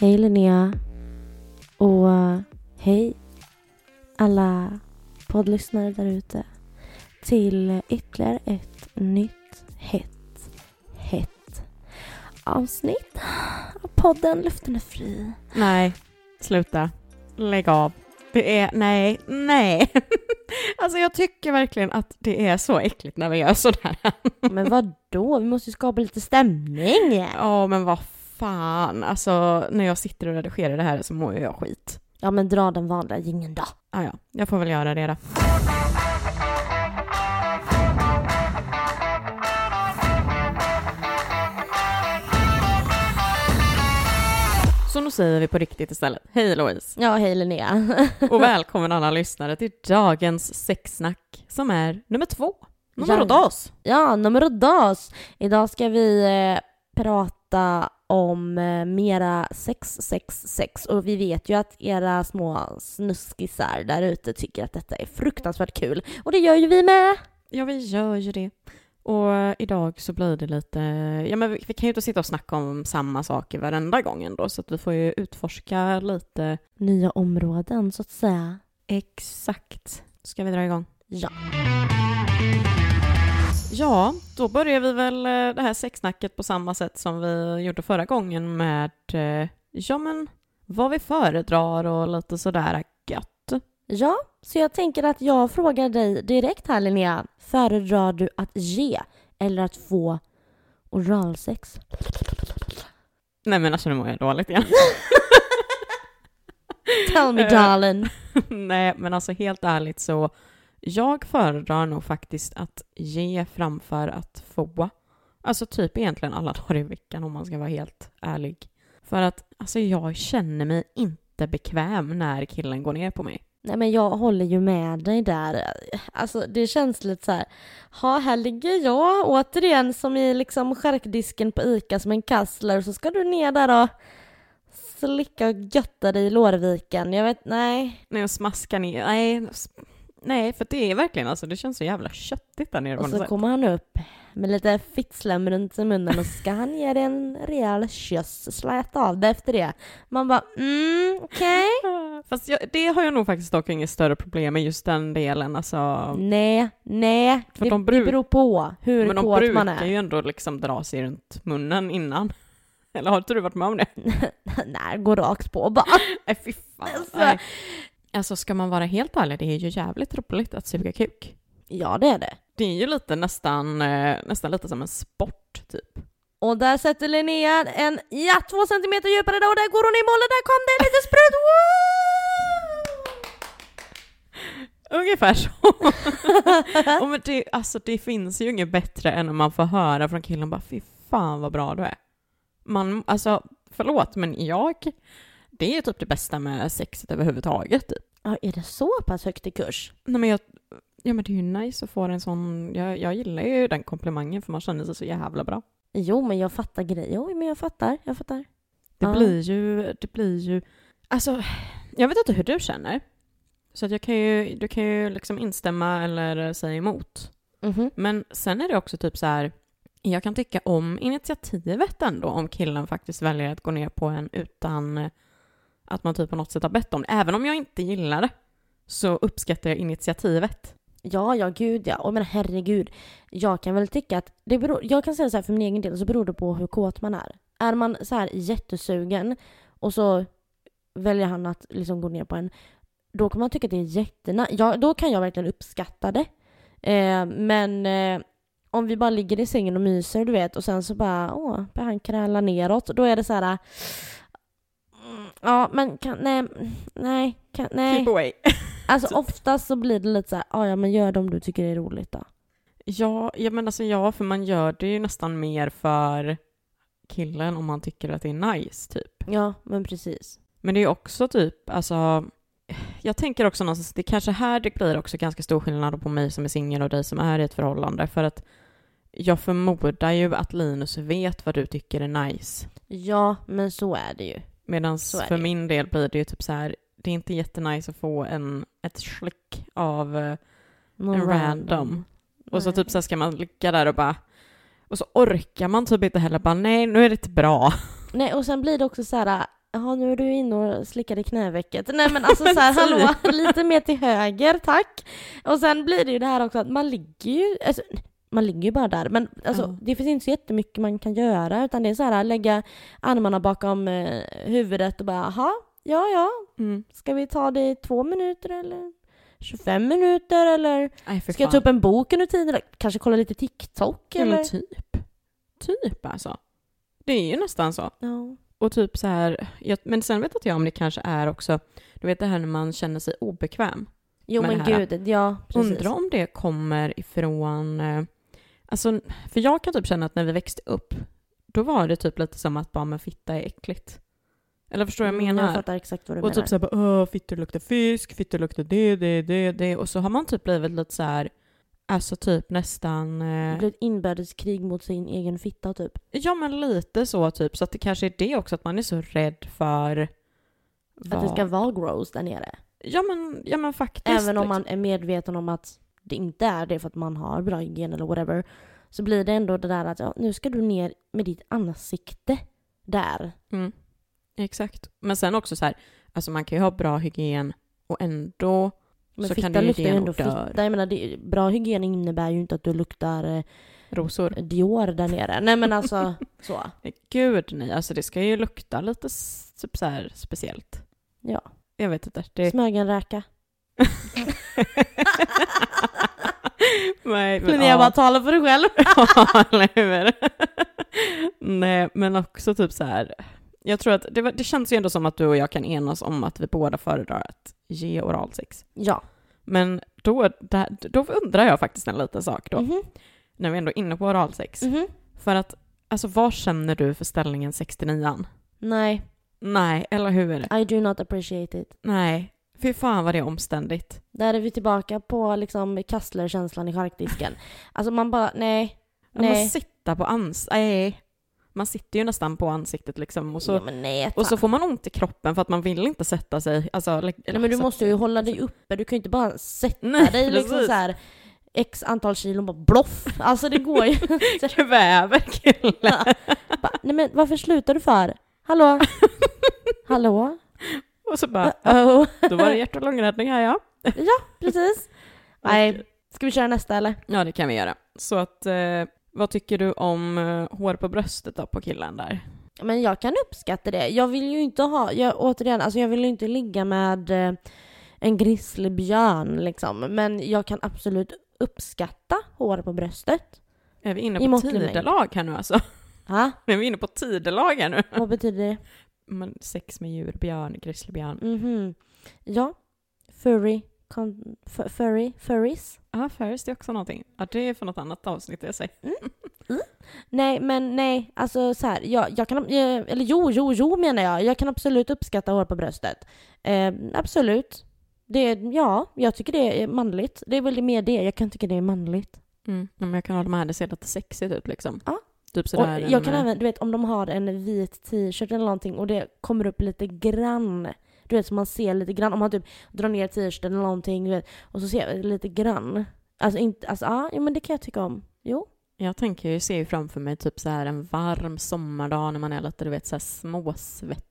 Hej Linnea. Och uh, hej alla poddlyssnare där ute. Till ytterligare ett nytt hett, hett avsnitt av podden Luften är fri. Nej, sluta. Lägg av. Det är, nej, nej. alltså jag tycker verkligen att det är så äckligt när vi gör sådär. Men vad då? Vi måste ju skapa lite stämning. Ja, men vad fan. Alltså när jag sitter och redigerar det här så mår jag skit. Ja men dra den vanliga jingeln då. Ah, ja, jag får väl göra det då. Så nu säger vi på riktigt istället. Hej Louise! Ja, hej Linnea. Och välkommen alla lyssnare till dagens sexsnack som är nummer två. Nummer Ja. dos. Ja, nummer dos. Idag ska vi eh, prata om eh, mera sex, sex, sex. Och vi vet ju att era små snuskisar där ute tycker att detta är fruktansvärt kul. Och det gör ju vi med. Ja, vi gör ju det. Och idag så blir det lite, ja men vi vi kan ju inte sitta och snacka om samma saker varenda gång ändå, så att vi får ju utforska lite Nya områden, så att säga. exakt. Ska vi dra igång? Ja. Ja, då börjar vi väl eh, det här sexsnacket på samma sätt som vi gjorde förra gången med, eh, ja men, vad vi föredrar och lite sådär gött. Ja, så jag tänker att jag frågar dig direkt här Linnea. Föredrar du att ge eller att få oralsex? Nej men alltså nu mår jag dåligt igen. Tell me darling. Nej, men alltså helt ärligt så jag föredrar nog faktiskt att ge framför att få. Alltså typ egentligen alla dagar i veckan om man ska vara helt ärlig. För att alltså jag känner mig inte bekväm när killen går ner på mig. Nej men jag håller ju med dig där. Alltså det känns lite så här. Ha, här ligger jag återigen som i liksom charkdisken på ICA som en kassler så ska du ner där och slicka och götta dig i lårviken. Jag vet, nej. När jag smaskar ner, nej, nej för det är verkligen alltså det känns så jävla köttigt där nere Och så kommer han upp med lite fittslem runt munnen och så ska han ge dig en rejäl kyss, släta av det efter det. Man bara, mm, okej. Fast jag, det har jag nog faktiskt dock inget större problem med just den delen alltså. Nej, nej. För Det, de det bruk- beror på hur Men de kåt man brukar är. ju ändå liksom dra sig runt munnen innan. Eller har inte du varit med om det? Nej, gå rakt på bara. Nej fy fan. Alltså. Nej. Alltså ska man vara helt ärlig, det är ju jävligt roligt att suga kuk. Ja, det är det. Det är ju lite nästan, eh, nästan lite som en sport typ. Och där sätter Linnea en, ja, två centimeter djupare där och där går hon i mål och där kom det en liten sprut. Ungefär så. Och men det, alltså det finns ju inget bättre än när man får höra från killen bara fy fan vad bra du är. Man, alltså förlåt men jag, det är typ det bästa med sexet överhuvudtaget typ. Ja, är det så pass högt i kurs? Nej men jag, ja men det är ju nice att få en sån, jag, jag gillar ju den komplimangen för man känner sig så jävla bra. Jo, men jag fattar grejer. Jo, men jag fattar, jag fattar. Det Ja. blir ju, det blir ju, alltså jag vet inte hur du känner. Så att jag kan ju, du kan ju liksom instämma eller säga emot. Mhm. Men sen är det också typ så här, jag kan tycka om initiativet ändå om killen faktiskt väljer att gå ner på en utan att man typ på något sätt har bett om det. Även om jag inte gillar det så uppskattar jag initiativet. Ja, ja, gud ja. Och men herregud. Jag kan väl tycka att det beror, jag kan säga så här för min egen del så beror det på hur kåt man är. Är man så här jättesugen och så väljer han att liksom gå ner på en, då kan man tycka att det är jättena. Ja, då kan jag verkligen uppskatta det. Eh, men eh, om vi bara ligger i sängen och myser, du vet, och sen så bara, åh, börjar han kräla neråt. Då är det så här, ja, men kan, nej, nej, kan, nej. Keep away. Alltså oftast så blir det lite så här, "Ah, ja men gör det om du tycker det är roligt då. Ja, ja men alltså ja, för man gör det ju nästan mer för killen om man tycker att det är nice typ. Ja, men precis. Men det är också typ, alltså jag tänker också någonstans, det är kanske här det blir också ganska stor skillnad på mig som är singel och dig som är i ett förhållande för att jag förmodar ju att Linus vet vad du tycker är nice. Ja, men så är det ju. Medan för min del blir det ju typ så här, det är inte jättenice att få en, ett slick av eh, en random. Och så typ så ska man ligga där och bara och så orkar man typ inte heller bara nej nu är det inte bra. Nej, och sen blir det också så här, jaha nu är du inne och slickar i knävecket. Nej men alltså så här, hallå, lite mer till höger tack. Och sen blir det ju det här också att man ligger ju, alltså, man ligger ju bara där. Men alltså, Ja. det finns inte så jättemycket man kan göra utan det är så här lägga armarna bakom eh, huvudet och bara jaha, ja ja, Mm. ska vi ta det i två minuter eller 25 minuter eller för ska jag ta upp en bok under tiden? Eller kanske kolla lite TikTok Ja, eller? men typ. Typ alltså. Det är ju nästan så. Ja. Och typ så här, jag, men sen vet inte jag om det kanske är också, du vet det här när man känner sig obekväm. Jo men gud, ja precis. Undrar om det kommer ifrån, eh, alltså, för jag kan typ känna att när vi växte upp, då var det typ lite som att bara men fitta är äckligt. Eller förstår du vad jag Mm, menar? Jag fattar exakt vad du och menar. typ såhär bara fittor luktar fisk, fittor luktar det, det, det, det. Och så har man typ blivit lite så här, alltså typ nästan, eh, blir ett inbördeskrig mot sin egen fitta typ. ja men lite så typ. Så att det kanske är det också, att man är så rädd för Att det vad- ska vara gross där nere. Ja men, ja men faktiskt. Även om man är medveten om att det inte är det för att man har bra hygien eller whatever. Så blir det ändå det där att ja, nu ska du ner med ditt ansikte där. Mm. Exakt. Men sen också så här, alltså man kan ju ha bra hygien och ändå Men Så kan det luktar ju ändå fitta. Jag menar, det, bra hygien innebär ju inte att du luktar eh, rosor. Dior där nere. Nej men alltså så. Gud nej, alltså det ska ju lukta lite typ så här speciellt. Ja. Jag vet inte. Det... Smögenräka. nej, men, Men jag bara talar för dig själv. Ja, eller hur? Nej, men också typ så här. Jag tror att det, var- det känns ju ändå som att du och jag kan enas om att vi båda föredrar att ge oralsex. Ja. Men då, där, då undrar jag faktiskt en liten sak då, Mhm. när vi ändå är inne på oralsex. Mhm. För att, alltså vad känner du för ställningen 69 Nej, Nej, eller hur? I do not appreciate it. Nej. Fy fan vad det är omständigt. Där är vi tillbaka på liksom Kassler-känslan i charkdisken. Alltså man bara, nej. Att Man Nej. sitter på ans... Nej. Man sitter ju nästan på ansiktet liksom och så, ja, nej, och så får man ont i kroppen för att man vill inte sätta sig. Alltså, nej, men du sätta måste ju hålla dig uppe. Du kan ju inte bara sätta Nej, dig liksom precis. så här x antal kilo och bara bloff. Alltså det går ju. Kväver killen. bara, nej men varför slutar du för? Hallå? Hallå? Och så bara, Oh. då var det hjärt och lungräddning här ja. Precis. Nej, ska vi köra nästa eller? Ja, det kan vi göra. Så att, eh, vad tycker du om eh, hår på bröstet då på killen där? Men jag kan uppskatta det. Jag vill ju inte ha, jag, återigen, alltså jag vill ju inte ligga med eh, en grizzlybjörn liksom. Men jag kan absolut uppskatta hår på bröstet. Är vi inne på tidelag här nu alltså? Ha? Är vi inne på tidelag här nu? Vad betyder det? Men sex med djur, björn, grizzlybjörn. Mhm. Ja. Furry. Con, f- furry. Furries. Ja, Ferris det är också någonting. Ja, det är för något annat avsnitt jag säger. Nej, men nej, alltså så här, jag, jag kan, eh, eller jo, jo, jo menar jag. Jag kan absolut uppskatta hår på bröstet. Eh, absolut. Det, ja, jag tycker det är manligt. Det är väl mer det, jag kan tycka det är manligt. Mm. ja, Men jag kan hålla med, det ser lite sexigt ut liksom. Ja. Typ Och sådär. jag kan en, även, du vet om de har en vit t-shirt eller någonting och det kommer upp lite grann. Du vet, så man ser lite grann. Om man typ drar ner t-shirten eller någonting, du vet, och så ser jag lite grann. Alltså inte, alltså ja, ja, men det kan jag tycka om. Jo. Jag tänker, jag ser ju framför mig typ så här en varm sommardag när man är lite, du vet, så här småsvettig.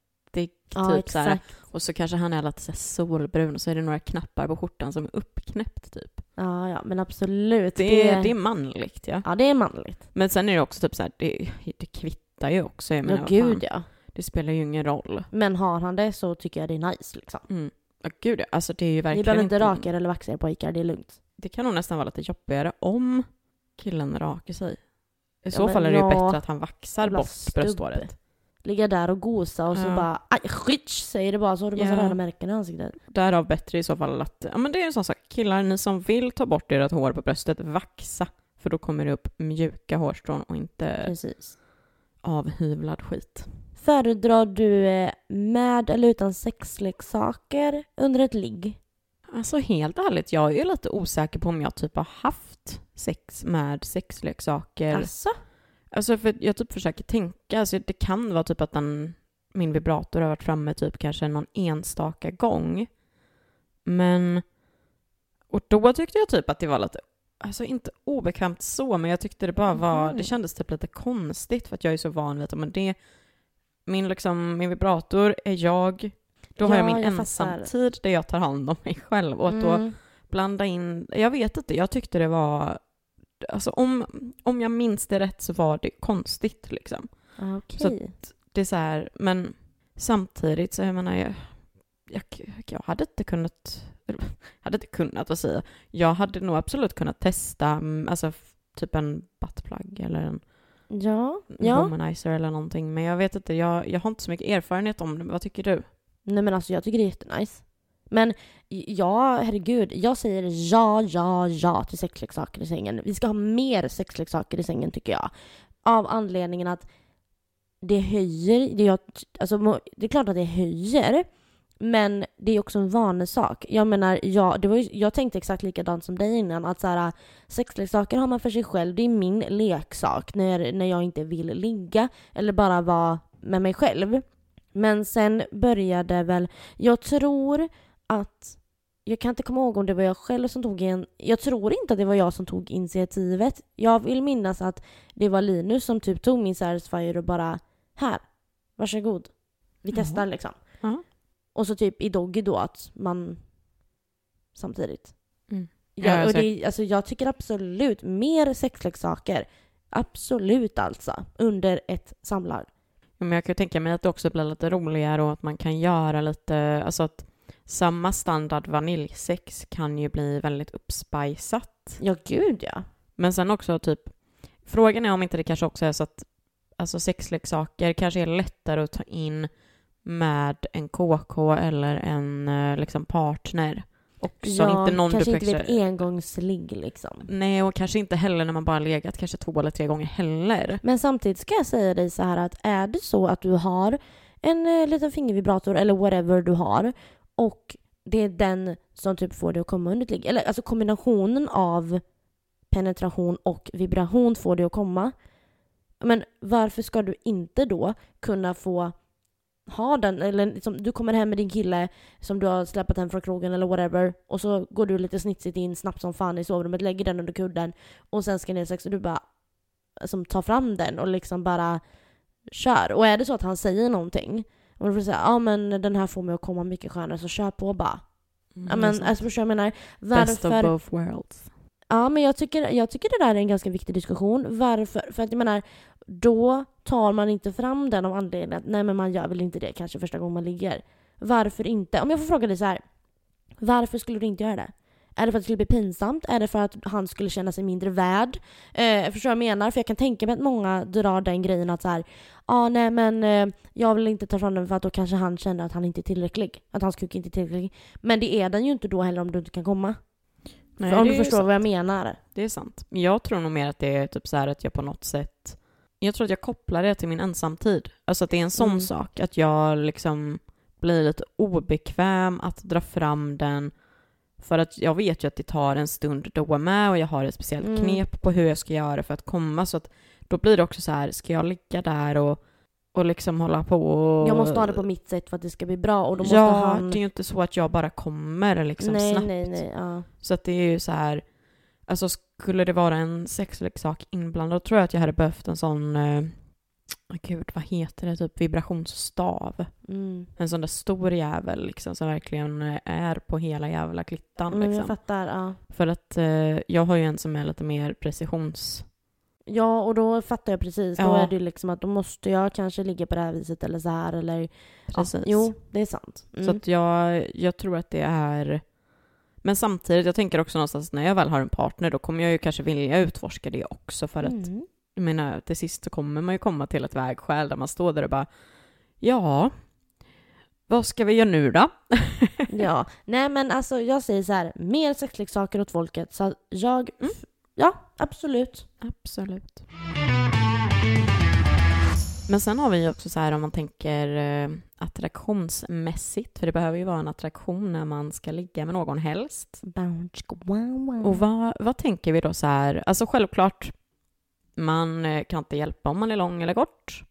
Ja, typ så här. Och så kanske han är lite så solbrun och så är det några knappar på skjortan som är uppknäppt typ. Ja, ja, men absolut. Det, det är manligt ja. Ja, det är manligt. Men sen är det också typ så här, det, det kvittar ju också. Jag menar, Ja, gud ja. Det spelar ju ingen roll. Men har han det så tycker jag det är nice liksom. Mm. Ja, gud ja. Alltså det är ju Ni verkligen behöver inte raka er eller vaxa er pojkar, det är lugnt. Det kan nog nästan vara lite jobbigare om killen rakar sig. I Ja, så fall är det ju bättre att han vaxar bort brösthåret. Ligga där och gosa och så Ja. bara aj skitch säger det bara så har du massa Ja. röda märken i ansiktet. Därav bättre i så fall att, ja men det är en sån sak, killar ni som vill ta bort ert hår på bröstet, vaxa. För då kommer det upp mjuka hårstrån och inte Precis. avhyvlad skit. Föredrar du eh, med eller utan sexleksaker under ett ligg? Alltså helt ärligt, jag är lite osäker på om jag typ har haft sex med sexleksaker. Alltså? Alltså för jag typ försöker tänka, alltså det kan vara typ att den, min vibrator har varit framme typ kanske någon enstaka gång. Men, och då tyckte jag typ att det var lite, alltså inte obekvämt så, men jag tyckte det bara var, Mhm. det kändes typ lite konstigt för att jag är så van vid men det, min, liksom, min vibrator är jag. Då har Ja, jag min jag ensamtid där jag tar hand om mig själv. Och att då Mm. blanda in, jag vet inte, jag tyckte det var, alltså om, om jag minns det rätt så var det konstigt liksom. Ah, Okej. Så Det är så här, men samtidigt så jag menar, jag, jag, jag hade inte kunnat, eller, hade inte kunnat, vad säger jag? Hade nog absolut kunnat testa, mm, alltså typ en buttplug eller en Ja, ja. womanizer eller någonting. Men jag vet inte, jag, jag har inte så mycket erfarenhet om det. Vad tycker du? Nej men alltså jag tycker det är jättenice. Men ja, herregud. Jag säger ja, ja, ja till sexleksaker i sängen. Vi ska ha mer sexleksaker i sängen tycker jag. Av anledningen att det höjer, det, jag, alltså, det är klart att det höjer. Men det är också en vanesak. Jag menar, jag, det var ju, jag tänkte exakt likadant som dig innan. Att så här, sexleksaker har man för sig själv. Det är min leksak när, när jag inte vill ligga. Eller bara vara med mig själv. Men sen började väl, jag tror att, jag kan inte komma ihåg om det var jag själv som tog en, jag tror inte att det var jag som tog initiativet. Jag vill minnas att det var Linus som typ tog min Satisfyer och bara, här, varsågod. Vi testar liksom. Ja. Och så typ i Doggy då att man samtidigt. Mm. Ja, och så- det, alltså, jag tycker absolut mer sexleksaker. Absolut alltså. Under ett samlag. Men jag kan ju tänka mig att det också blir lite roligare och att man kan göra lite, alltså att samma standard vaniljsex kan ju bli väldigt uppspicat. Ja, gud ja. Men sen också typ, frågan är om inte det kanske också är så att alltså sexleksaker kanske är lättare att ta in med en KK eller en eh, liksom partner. Också ja, inte någon kanske inte vid ett engångsligg liksom. Nej, och kanske inte heller när man bara legat kanske två eller tre gånger heller. Men samtidigt ska jag säga dig så här att är det så att du har en eh, liten fingervibrator eller whatever du har och det är den som typ får dig att komma under ett ligg. Eller alltså kombinationen av penetration och vibration får dig att komma. Men varför ska du inte då kunna få ha den, eller liksom, du kommer hem med din kille som du har släpat hem från krogen eller whatever och så går du lite snitsigt in snabbt som fan i sovrummet, lägger den under kudden och sen ska ni ha sex och du bara som tar fram den och liksom bara kör. Och är det så att han säger någonting och du får säga ja men den här får mig att komma mycket skönare så kör på bara. Ja men alltså jag menar? Best of Varför? both worlds. Ja, men jag tycker, jag tycker det där är en ganska viktig diskussion. Varför? För att jag menar, då tar man inte fram den av anledningen att nej men man gör väl inte det kanske första gången man ligger. Varför inte? Om jag får fråga dig så här. Varför skulle du inte göra det? Är det för att det skulle bli pinsamt? Är det för att han skulle känna sig mindre värd? Eh, förstår vad jag menar? För jag kan tänka mig att många drar den grejen att så här, ja ah, nej men eh, jag vill inte ta fram den för att då kanske han känner att han inte är tillräcklig. Att hans kuk inte är tillräcklig. Men det är den ju inte då heller om du inte kan komma. Nej, om du förstår sant. vad jag menar. Det är sant. Men Jag tror nog mer att det är typ så att jag på något sätt... Jag tror att jag kopplar det till min ensamtid. Alltså att det är en sån Mm. sak. Att jag liksom blir lite obekväm att dra fram den. För att jag vet ju att det tar en stund då med och jag har ett speciellt Mm. knep på hur jag ska göra för att komma. Så att då blir det också så här, ska jag ligga där och, och liksom hålla på och... Jag måste ha det på mitt sätt för att det ska bli bra och då måste ja, han... det är ju inte så att jag bara kommer liksom nej, snabbt. nej, nej, ja. Så att det är ju så här, alltså skulle det vara en sexleksak inblandad, då tror jag att jag hade behövt en sån, eh, gud vad heter det, typ vibrationsstav. Mm. En sån där stor jävel liksom som verkligen eh, är på hela jävla klittan Men jag liksom. fattar, ja. För att eh, jag har ju en som är lite mer precisions... Ja, och då fattar jag precis. Då Ja. är det liksom att då måste jag kanske ligga på det här viset eller så här eller... Precis. Ja, jo, det är sant. Mm. Så att jag, jag tror att det är... Men samtidigt, jag tänker också någonstans när jag väl har en partner, då kommer jag ju kanske vilja utforska det också för att Mm. Jag menar, till sist så kommer man ju komma till ett vägskäl där man står där och bara ja, vad ska vi göra nu då? Ja, nej men alltså jag säger så här, mer sexleksaker åt folket. Så jag... Mm. Ja, absolut. Absolut. Men sen har vi ju också så här om man tänker eh, attraktionsmässigt, för det behöver ju vara en attraktion när man ska ligga med någon helst. Och vad, vad tänker vi då så här, alltså självklart, man eh, kan inte hjälpa om man är lång eller kort.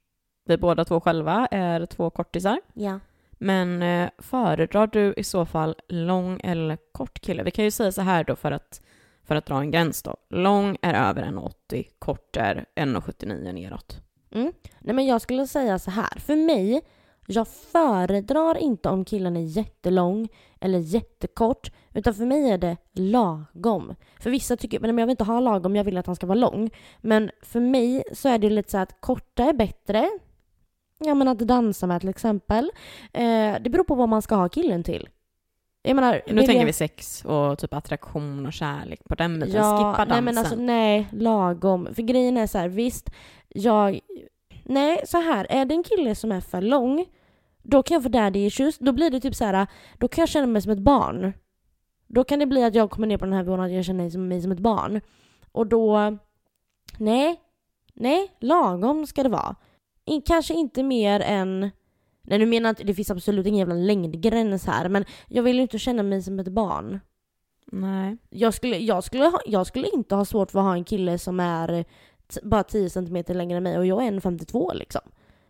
Vi båda två själva är två kortisar. Ja. Men eh, föredrar du i så fall lång eller kort kille? Vi kan ju säga så här då för att, för att dra en gräns då. Lång är över 1,80, kort är 1,79 neråt. Nej men jag skulle säga så här. För mig, jag föredrar inte om killen är jättelång eller jättekort. Utan för mig är det lagom. För vissa tycker men jag vill inte ha lagom, jag vill att han ska vara lång. Men för mig så är det lite så att korta är bättre. Ja men att dansa med till exempel. Eh, det beror på vad man ska ha killen till. Jag menar, Nu tänker jag- vi sex och typ attraktion och kärlek på den biten. Ja, Skippa dansen. nej men alltså nej, lagom. För grejen är så här, visst, jag... Nej, så här, är det en kille som är för lång, då kan jag få daddy issues. Då blir det typ så här, då kan jag känna mig som ett barn. Då kan det bli att jag kommer ner på den här nivån att jag känner mig som, ett barn. Och då... Nej, nej, lagom ska det vara. Kanske inte mer än... Nej nu menar jag inte, det finns absolut ingen jävla längdgräns här, men jag vill ju inte känna mig som ett barn. Nej. Jag skulle, jag, skulle ha, jag skulle inte ha svårt för att ha en kille som är bara 10 cm längre än mig och jag är 1,52 liksom.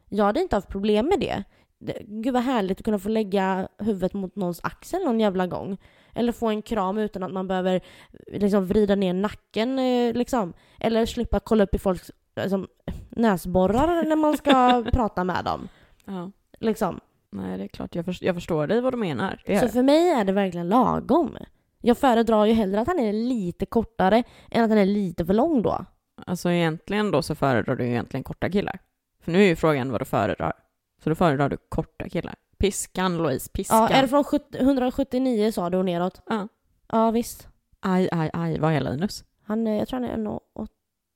Jag hade inte haft problem med det. det. Gud vad härligt att kunna få lägga huvudet mot någons axel någon jävla gång. Eller få en kram utan att man behöver liksom vrida ner nacken eh, liksom. Eller slippa kolla upp i folks liksom, näsborrar när man ska prata med dem. Ja. Liksom. Nej, det är klart. Jag, förstår, jag förstår dig vad du menar. Så jag. för mig är det verkligen lagom. Jag föredrar ju hellre att han är lite kortare än att han är lite för lång då. Alltså egentligen då så föredrar du egentligen korta killar. För nu är ju frågan vad du föredrar. Så då föredrar du korta killar. Piskan Louise, piskan. Ja, är det från 70, 179 sa du och neråt? Ja. Ja, visst. Aj, aj, aj, vad är Linus? Han, är- jag tror han är 1,80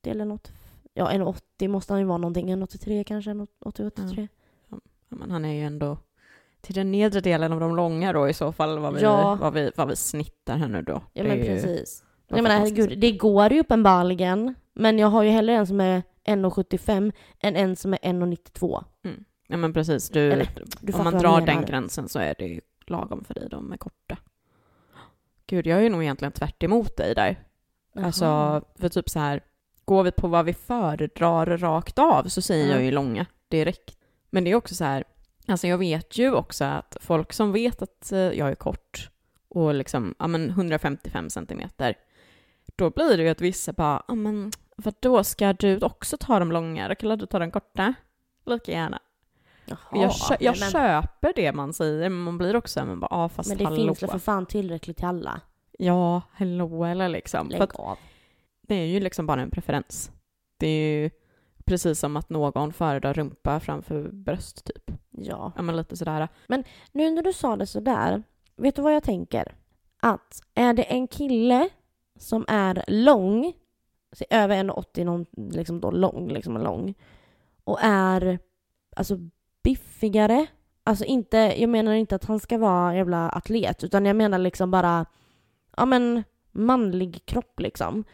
eller något. Ja, 1,80 måste han ju vara någonting. 1,83 kanske, 1,80, 83. Ja, men han är ju ändå till den nedre delen av de långa då i så fall vad vi, Ja. vad vi, vad vi snittar här nu då. Ja, Det men ju- precis. vad Jag menar, herregud, det går ju uppenbarligen. Men jag har ju hellre en som är 1,75 än en som är 1,92. Ja men precis, du, Eller, Du om man drar den gränsen så är det ju lagom för dig de med korta. Gud, jag är nog egentligen tvärt emot dig där. Jaha. Alltså, för typ så här, går vi på vad vi föredrar rakt av så säger Ja. jag ju långa direkt. Men det är också så här, alltså jag vet ju också att folk som vet att eh, jag är kort och liksom, ja men 155 centimeter, då blir det ju att vissa bara, ja men vadå, ska du också ta de långa? Då kan du ta den korta? Lika gärna. Jaha, jag kö- jag men, köper det man säger, men man blir också men bara, ja fast men det hallå. finns väl för fan tillräckligt till alla. Ja, hallå eller liksom. Lägg att av. det är ju liksom bara en preferens. Det är ju precis som att någon föredrar rumpa framför bröst typ. Ja. Ja men lite sådär. Nu när du sa det sådär, vet du vad jag tänker? Att är det en kille som är lång, så över 1,80 någon, liksom då lång, liksom lång, och är alltså biffigare, alltså inte, jag menar inte att han ska vara jävla atlet, utan jag menar liksom bara, ja men manlig kropp liksom.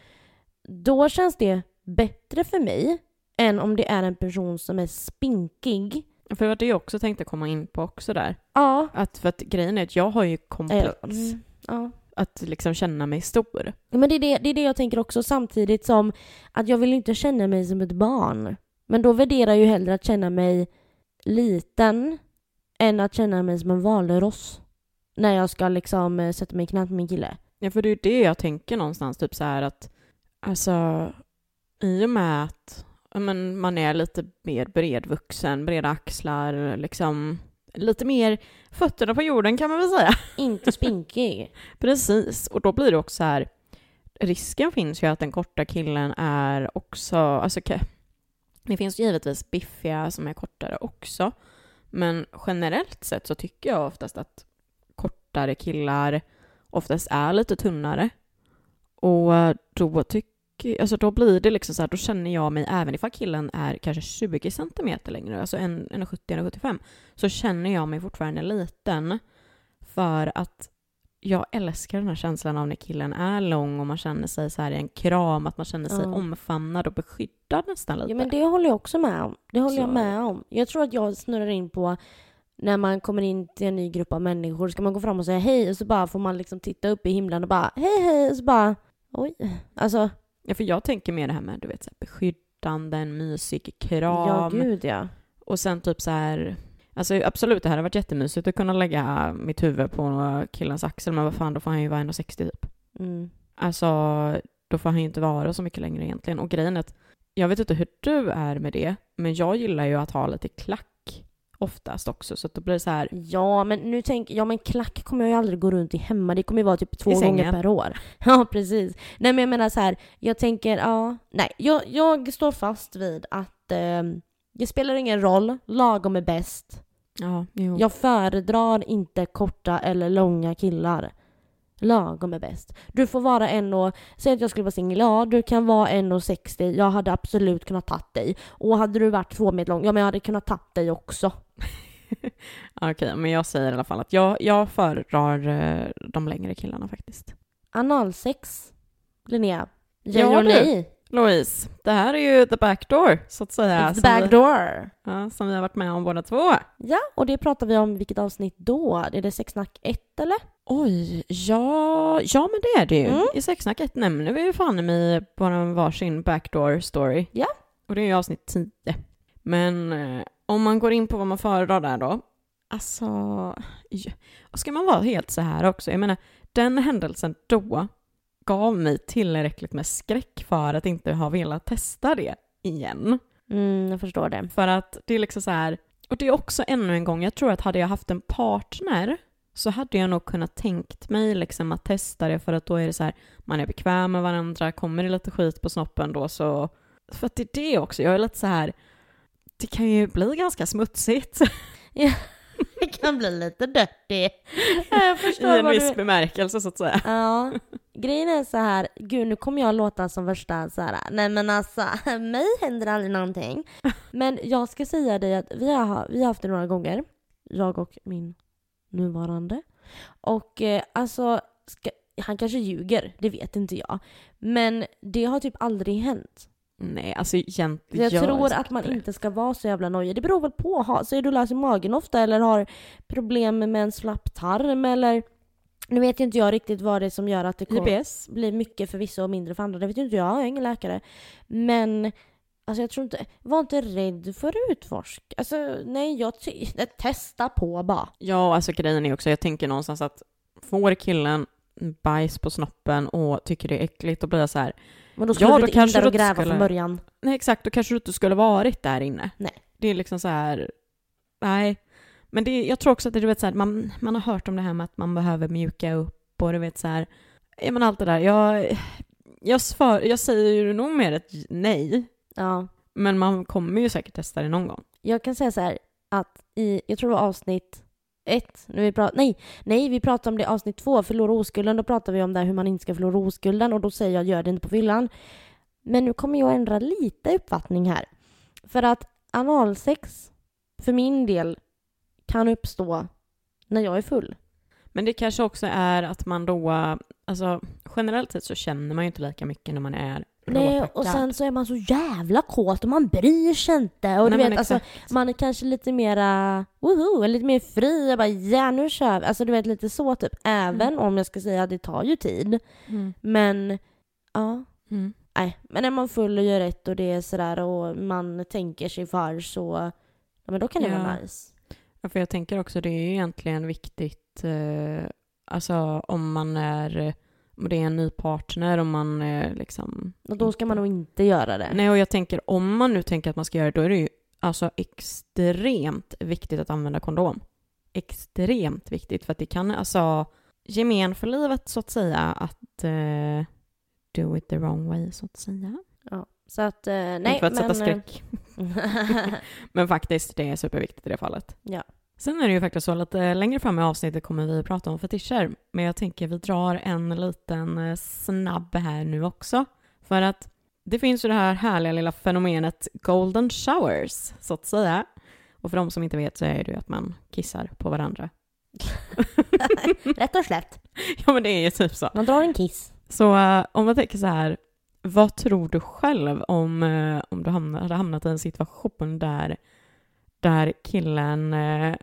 Då känns det bättre för mig än om det är en person som är spinkig. För det var det jag också tänkte komma in på också där. Ja. Att för att grejen är att jag har ju komplex mm, ja. Att liksom känna mig stor. Men det är det, det är det jag tänker också samtidigt som att jag vill inte känna mig som ett barn. Men då värderar jag ju hellre att känna mig liten än att känna mig som en valross. När jag ska liksom eh, sätta mig i knät på min kille. Ja för det är ju det jag tänker någonstans, typ så här att alltså i och med att men, man är lite mer bredvuxen, breda axlar, liksom lite mer fötterna på jorden kan man väl säga. Inte spinkig. Precis, och då blir det också så här, risken finns ju att den korta killen är också, alltså ka- det finns givetvis biffiga som är kortare också, men generellt sett så tycker jag oftast att kortare killar oftast är lite tunnare. Och då tycker, alltså då blir det liksom så här, då känner jag mig, även ifall killen är kanske 20 centimeter längre, alltså 1,70-1,75, så känner jag mig fortfarande liten för att jag älskar den här känslan av när killen är lång och man känner sig så här i en kram, att man känner sig Ja. omfamnad och beskyddad nästan lite. Ja men det håller jag också med om. Det håller jag Så- med om. Jag tror att jag snurrar in på när man kommer in till en ny grupp av människor, ska man gå fram och säga hej och så bara får man liksom titta upp i himlen och bara hej hej och så bara oj. Alltså, Ja, för jag tänker mer det här med du vet, så här, beskyddande, en mysig ja kram. gud ja. och sen typ så här, alltså absolut det här har varit jättemysigt att kunna lägga mitt huvud på killens axel, men vad fan då får han ju vara 1,60 typ. Mm. Alltså, då får han ju inte vara så mycket längre egentligen. Och grejen är att jag vet inte hur du är med det, men jag gillar ju att ha lite klack oftast också, så att då blir det så här, Ja, men nu tänker ja men klack kommer jag ju aldrig gå runt i hemma. Det kommer ju vara typ två gånger per år. Ja, precis. Nej, men jag menar så här, jag tänker, ja, nej, jag, jag står fast vid att eh, det spelar ingen roll, lagom är bäst. ja, jo. Jag föredrar inte korta eller långa killar. Lagom är bäst. Du får vara en och, säg att jag skulle vara singel, ja du kan vara 1,60, jag hade absolut kunnat tagit dig. Och hade du varit två meter lång, ja men jag hade kunnat tagit dig också. Okej, men jag säger i alla fall att jag, jag föredrar eh, de längre killarna faktiskt. Analsex, Linnea. Ja, du. Louise, det här är ju the backdoor, så att säga. It's the som back vi, door. ja, som vi har varit med om båda två. Ja, och det pratar vi om vilket avsnitt då? Är det sexsnack 1 eller? Oj, ja, ja men det är det ju. Mm. I sexsnack 1 nämner vi ju fan i en varsin backdoor story. Ja. Och det är ju avsnitt 10. Men eh, om man går in på vad man föredrar där då. Alltså, ska man vara helt så här också? Jag menar, den händelsen då gav mig tillräckligt med skräck för att inte ha velat testa det igen. Mm, jag förstår det. För att det är liksom så här, och det är också ännu en gång, jag tror att hade jag haft en partner så hade jag nog kunnat tänkt mig liksom att testa det för att då är det så här, man är bekväm med varandra, kommer det lite skit på snoppen då så... För att det är det också, jag är lite så här, det kan ju bli ganska smutsigt Det kan bli lite dirty. Jag i en viss du... bemärkelse så att säga. Ja, grejen är så här, gud nu kommer jag låta som värsta så här. nej men alltså, mig händer aldrig någonting. Men jag ska säga dig att vi har, vi har haft det några gånger, jag och min nuvarande. Och eh, alltså, ska, han kanske ljuger, det vet inte jag. Men det har typ aldrig hänt. Nej, alltså egentligen jag gör tror att man inte ska vara så jävla nojig. Det beror väl på. Ha, så är du lös i magen ofta eller har problem med en slapp tarm eller... Nu vet inte jag riktigt vad det är som gör att det IBS? blir mycket för vissa och mindre för andra. Det vet ju inte jag, jag är ingen läkare. Men alltså jag tror inte... Var inte rädd för att utforska. Alltså nej, jag testa på bara. Ja, alltså grejen är också, jag tänker någonstans att får killen bajs på snoppen och tycker det är äckligt, då blir jag så här, Men då skulle Ja, du inte in kanske där och gräva skulle- från början. nej exakt, då kanske du inte skulle varit där inne. Nej. Det är liksom så här, nej. Men det, jag tror också att det, du vet så här, man, man har hört om det här med att man behöver mjuka upp och du vet så här, ja men allt det där. Jag, jag, svar, jag säger ju nog mer ett nej, Ja. men man kommer ju säkert testa det någon gång. Jag kan säga så här att i, jag tror det var avsnitt ett, när vi pratar, nej, nej, vi pratade om det i avsnitt två, förlora oskulden, då pratade vi om det här hur man inte ska förlora oskulden och då säger jag gör det inte på fyllan. Men nu kommer jag ändra lite uppfattning här. För att analsex, för min del, kan uppstå när jag är full. Men det kanske också är att man då, alltså generellt sett så känner man ju inte lika mycket när man är Nej, och sen så är man så jävla kåt och man bryr sig inte. Och du Nej, men vet, alltså, man är kanske lite mera, woho, lite mer fri. Jag bara, ja nu kör vi. Alltså du vet lite så typ. Även om jag ska säga att det tar ju tid. Mm. Men, ja. Mm. Nej, men är man full och gör rätt och det är sådär och man tänker sig för så, ja men då kan det Ja. vara nice. Ja, för jag tänker också det är ju egentligen viktigt, eh, alltså om man är, om det är en ny partner, om man eh, liksom... Och då ska man nog inte göra det. Nej, och jag tänker om man nu tänker att man ska göra det, då är det ju alltså extremt viktigt att använda kondom. Extremt viktigt, för att det kan alltså gemen för livet så att säga att eh, do it the wrong way så att säga. Ja, så att, eh, nej Inte för att sätta men... skräck. Men faktiskt, det är superviktigt i det fallet. Ja. Sen är det ju faktiskt så lite längre fram i avsnittet kommer vi att prata om fetischer. Men jag tänker vi drar en liten eh, snabb här nu också. För att det finns ju det här härliga lilla fenomenet golden showers, så att säga. Och för de som inte vet så är det ju att man kissar på varandra. Rätt och slätt. Ja men det är ju typ så. Man drar en kiss. Så eh, om man tänker så här, vad tror du själv om, eh, om du hamnar, hade hamnat i en situation där, där killen... eh,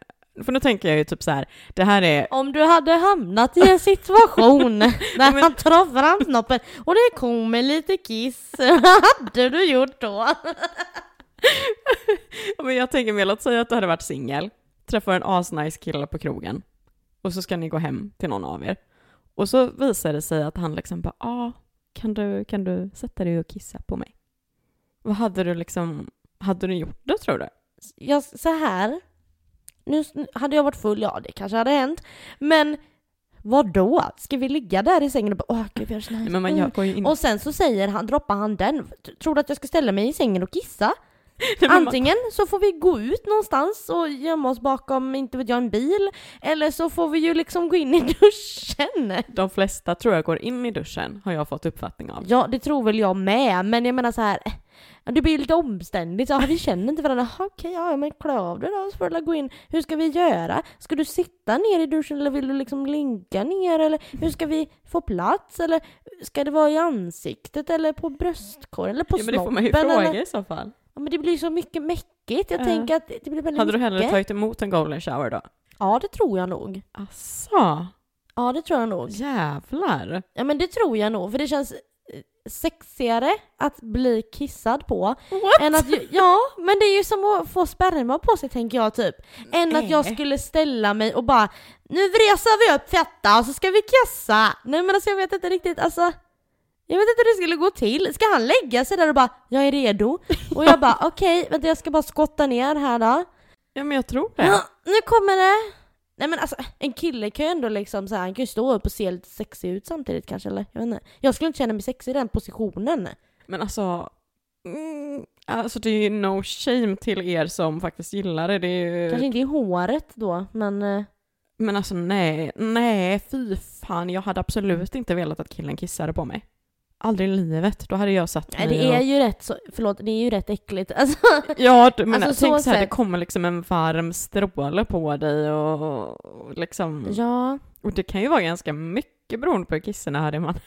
för nu tänker jag ju typ så här, det här är... Om du hade hamnat i en situation där men- han tar fram snoppen och det kommer lite kiss, vad hade du gjort då? Men jag tänker mer, låt säga att du hade varit singel, träffar en asnice kille på krogen och så ska ni gå hem till någon av er. Och så visar det sig att han liksom bara, ah, kan du, kan du sätta dig och kissa på mig? Vad hade du liksom, hade du gjort det tror du? Jag, så här. Nu hade jag varit full, ja det kanske hade hänt. Men vad då? Ska vi ligga där i sängen och bara åh gud jag är så nice. Men man gör, går in... Och sen så säger han, droppar han den. Tror du att jag ska ställa mig i sängen och kissa? Antingen så får vi gå ut någonstans och gömma oss bakom, inte vet jag, en bil. Eller så får vi ju liksom gå in i duschen. De flesta tror jag går in i duschen, har jag fått uppfattning av. Ja, det tror väl jag med. Men jag menar så här. ja, Det blir lite omständigt. Ja, vi känner inte varandra. Okej, ja men klä av dig då så får du gå in. Hur ska vi göra? Ska du sitta ner i duschen eller vill du liksom ligga ner? Eller hur ska vi få plats? Eller ska det vara i ansiktet eller på bröstkorgen eller på Ja, men det får snoppen? man ju fråga eller? i så fall. Ja, men det blir så mycket mäckigt. Jag Ja. tänker att det blir väldigt Hade du hellre mycket. tagit emot en golden shower då? Ja, det tror jag nog. Asså, Ja, det tror jag nog. jävlar. Ja, men det tror jag nog. För det känns eh, sexigare att bli kissad på What? än att... Ja, men det är ju som att få sperma på sig tänker jag typ. Än att jag skulle ställa mig och bara Nu vreser vi upp fetta och så ska vi kissa. Nej men alltså jag vet inte riktigt, alltså jag vet inte hur det skulle gå till. Ska han lägga sig där och bara “Jag är redo” och jag bara “Okej, vänta jag ska bara skotta ner här då”. Ja men jag tror det. Ja, nu kommer det! Nej men alltså en kille kan ju ändå liksom så här, han kan ju stå upp och se lite sexig ut samtidigt kanske eller? Jag vet inte. Jag skulle inte känna mig sexig i den positionen. Men alltså, mm, alltså det är ju no shame till er som faktiskt gillar det. det är ju... Kanske inte i håret då, men... Men alltså nej, nej fy fan. Jag hade absolut inte velat att killen kissade på mig. Aldrig i livet. Då hade jag satt Nej mig det är och... ju rätt så, förlåt, det är ju rätt äckligt. Alltså, Ja, men Alltså, tänk så så här, det kommer liksom en varm stråle på dig och, och liksom... ja. Och det kan ju vara ganska mycket beroende på hur kissen är. Det man...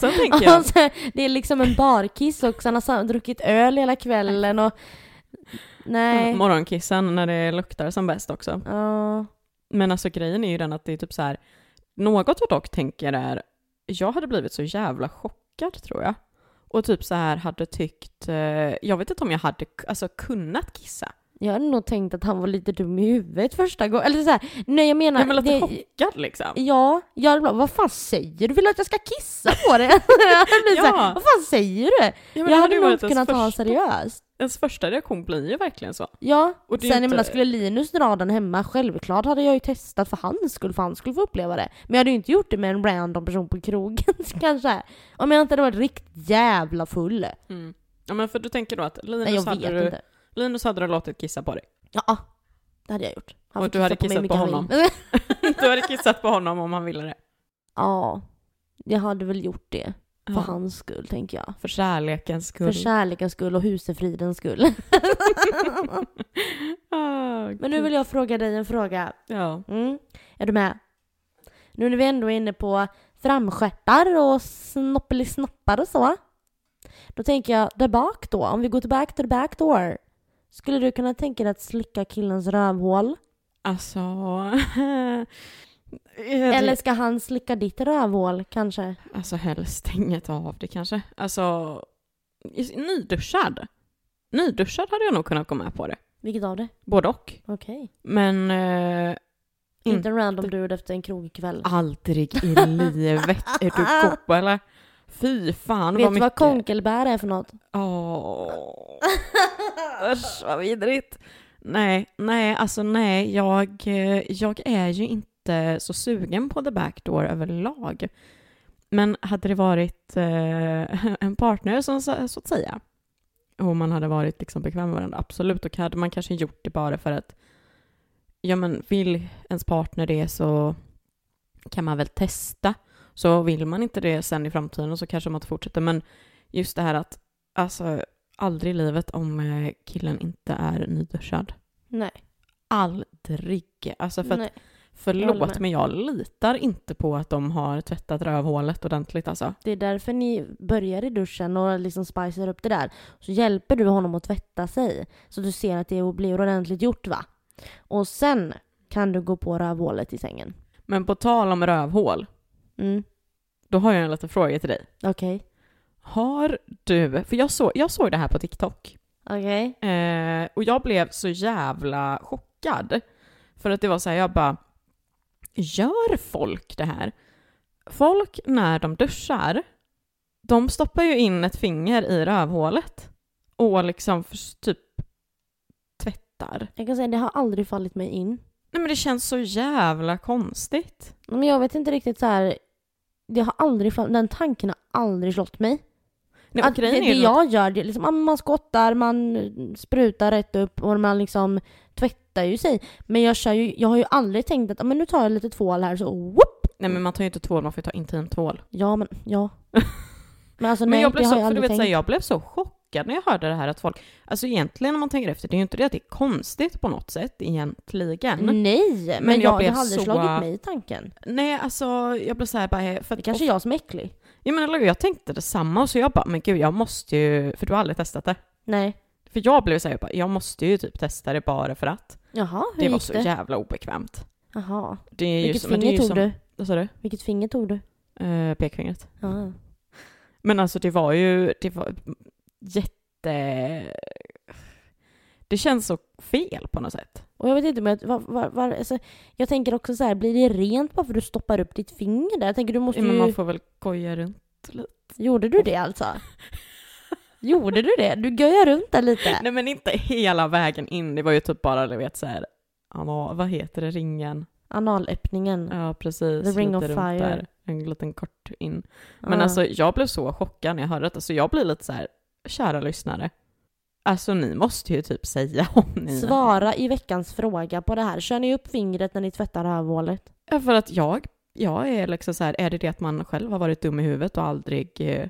Så tänker jag. Alltså, det är liksom en barkiss också, han har druckit öl hela kvällen och... Nej. Morgonkissen när det luktar som bäst också. Ja. Men alltså grejen är ju den att det är typ så här. Något jag dock tänker är, jag hade blivit så jävla chockad tror jag. Och typ så här hade tyckt, eh, jag vet inte om jag hade alltså, kunnat kissa. Jag hade nog tänkt att han var lite dum i huvudet första gången. Eller så här, nej jag menar... Jag blev lite det- chockad liksom. Ja, jag hade bara, vad fan säger du? Vill du att jag ska kissa på dig? jag Ja. såhär, vad fan säger du? Ja, men jag hade nog inte kunnat ens ta första- seriöst. Ens första reaktion blir ju verkligen så. Ja, Och sen jag inte- menar skulle Linus dra den hemma, självklart hade jag ju testat för hans skull, för han skulle få uppleva det. Men jag hade ju inte gjort det med en random person på krogen kanske. Om jag inte hade varit riktigt jävla full. Mm. Ja men för du tänker då att Linus, Nej jag hade, vet du, inte. Linus hade du låtit kissa på dig. Ja, det hade jag gjort. Han Och du hade kissa kissat på han vill. Du hade kissat på honom om han ville det. ja, jag hade väl gjort det. För Ja. hans skull tänker jag. För kärlekens skull. För kärlekens skull och husefridens skull. Ah, Men nu vill jag fråga dig en fråga. Ja. Mm. Är du med? Nu när vi ändå är inne på framstjärtar och snoppelisnoppar och så. Då tänker jag där bak då, om vi går tillbaka till the back door. Skulle du kunna tänka dig att slicka killens rövhål? Alltså... Eller ska han slicka ditt rövhål kanske? Alltså helst inget av det kanske. Alltså... Nyduschad. Nyduschad hade jag nog kunnat gå med på det. Vilket av det? Både och. Okej. Men... Eh, Inte en random dude efter en krogkväll. aldrig i livet. Är du god eller? Fy fan Vet vad du mycket... vad konkelbär är för något? Åh. Usch vad vidrigt. Nej, nej, alltså nej, jag, eh, jag är ju inte så sugen på the backdoor överlag. Men hade det varit eh, en partner som så, att säga, och man hade varit liksom bekväm med varandra, absolut, då hade man kanske gjort det bara för att, ja men vill ens partner det så kan man väl testa. Så vill man inte det sen i framtiden så kanske man inte fortsätter. Men just det här att, alltså, aldrig i livet om eh, killen inte är nyduschad. Nej. Aldrig. Alltså för att, Nej. Jag förlåt, med. men jag litar inte på att de har tvättat rövhålet ordentligt alltså. Det är därför ni börjar i duschen och liksom spicar upp det där. Så hjälper du honom att tvätta sig. Så du ser att det blir ordentligt gjort va? Och sen kan du gå på rövhålet i sängen. Men på tal om rövhål, Mm, då har jag en liten fråga till dig. okej. Har du, för jag, såg jag såg det här på TikTok, Okej. eh, och jag blev så jävla chockad. För att det var så här, jag bara, gör folk det här? Folk när de duschar, de stoppar ju in ett finger i rövhålet och liksom för, typ tvättar. Jag kan säga det har aldrig fallit mig in. Nej men det känns så jävla konstigt. Men jag vet inte riktigt så här. Det har aldrig den tanken har aldrig slått mig. Nej, Att det, det jag gör, det liksom, men man skottar, man sprutar rätt upp och man liksom tvättar ju sig. Men jag, kör ju, jag har ju aldrig tänkt att men nu tar jag lite tvål här så whoop! Nej men man tar ju inte tvål, man får ju ta intimtvål. Ja men ja. Men alltså Men nej, jag blev så, jag för du vet, tänkt. så jag blev så chockad när jag hörde det här att folk, alltså egentligen om man tänker efter, det är ju inte det att det är konstigt på något sätt egentligen. Nej, men, Men jag jag, blev aldrig så- slagit mig i tanken. Nej alltså jag blev såhär bara, för Det kanske är jag som är äcklig. ja, men, eller jag tänkte detsamma och så jag bara, men gud jag måste ju, för du har aldrig testat det. Nej. För jag blev såhär, jag, bara, jag måste ju typ testa det bara för att. Jaha, hur Det var så det? jävla obekvämt. Jaha. Det är ju Vilket som, finger tog som, du? Vad sa du? Vilket finger tog du? Uh, pekfingret. Ja. Men alltså det var ju, det var jätte... Det känns så fel på något sätt. Och jag vet inte, men var, var, var, alltså, jag tänker också så här, blir det rent bara för att du stoppar upp ditt finger där? Jag tänker du måste Men ju... man får väl goja runt lite. Gjorde du det alltså? Gjorde du det? Du göjar runt där lite? Nej men inte hela vägen in, det var ju typ bara, du vet såhär, vad heter det, ringen? Analöppningen. Ja precis, The ring lite of runt fire. där. En liten kort in. Men Ja. alltså jag blev så chockad när jag hörde det, så jag blir lite så här, kära lyssnare. Alltså ni måste ju typ säga om ni... Svara i veckans fråga på det här. Kör ni upp fingret när ni tvättar rövhålet? Ja, för att jag, jag är liksom så här, är det det att man själv har varit dum i huvudet och aldrig eh,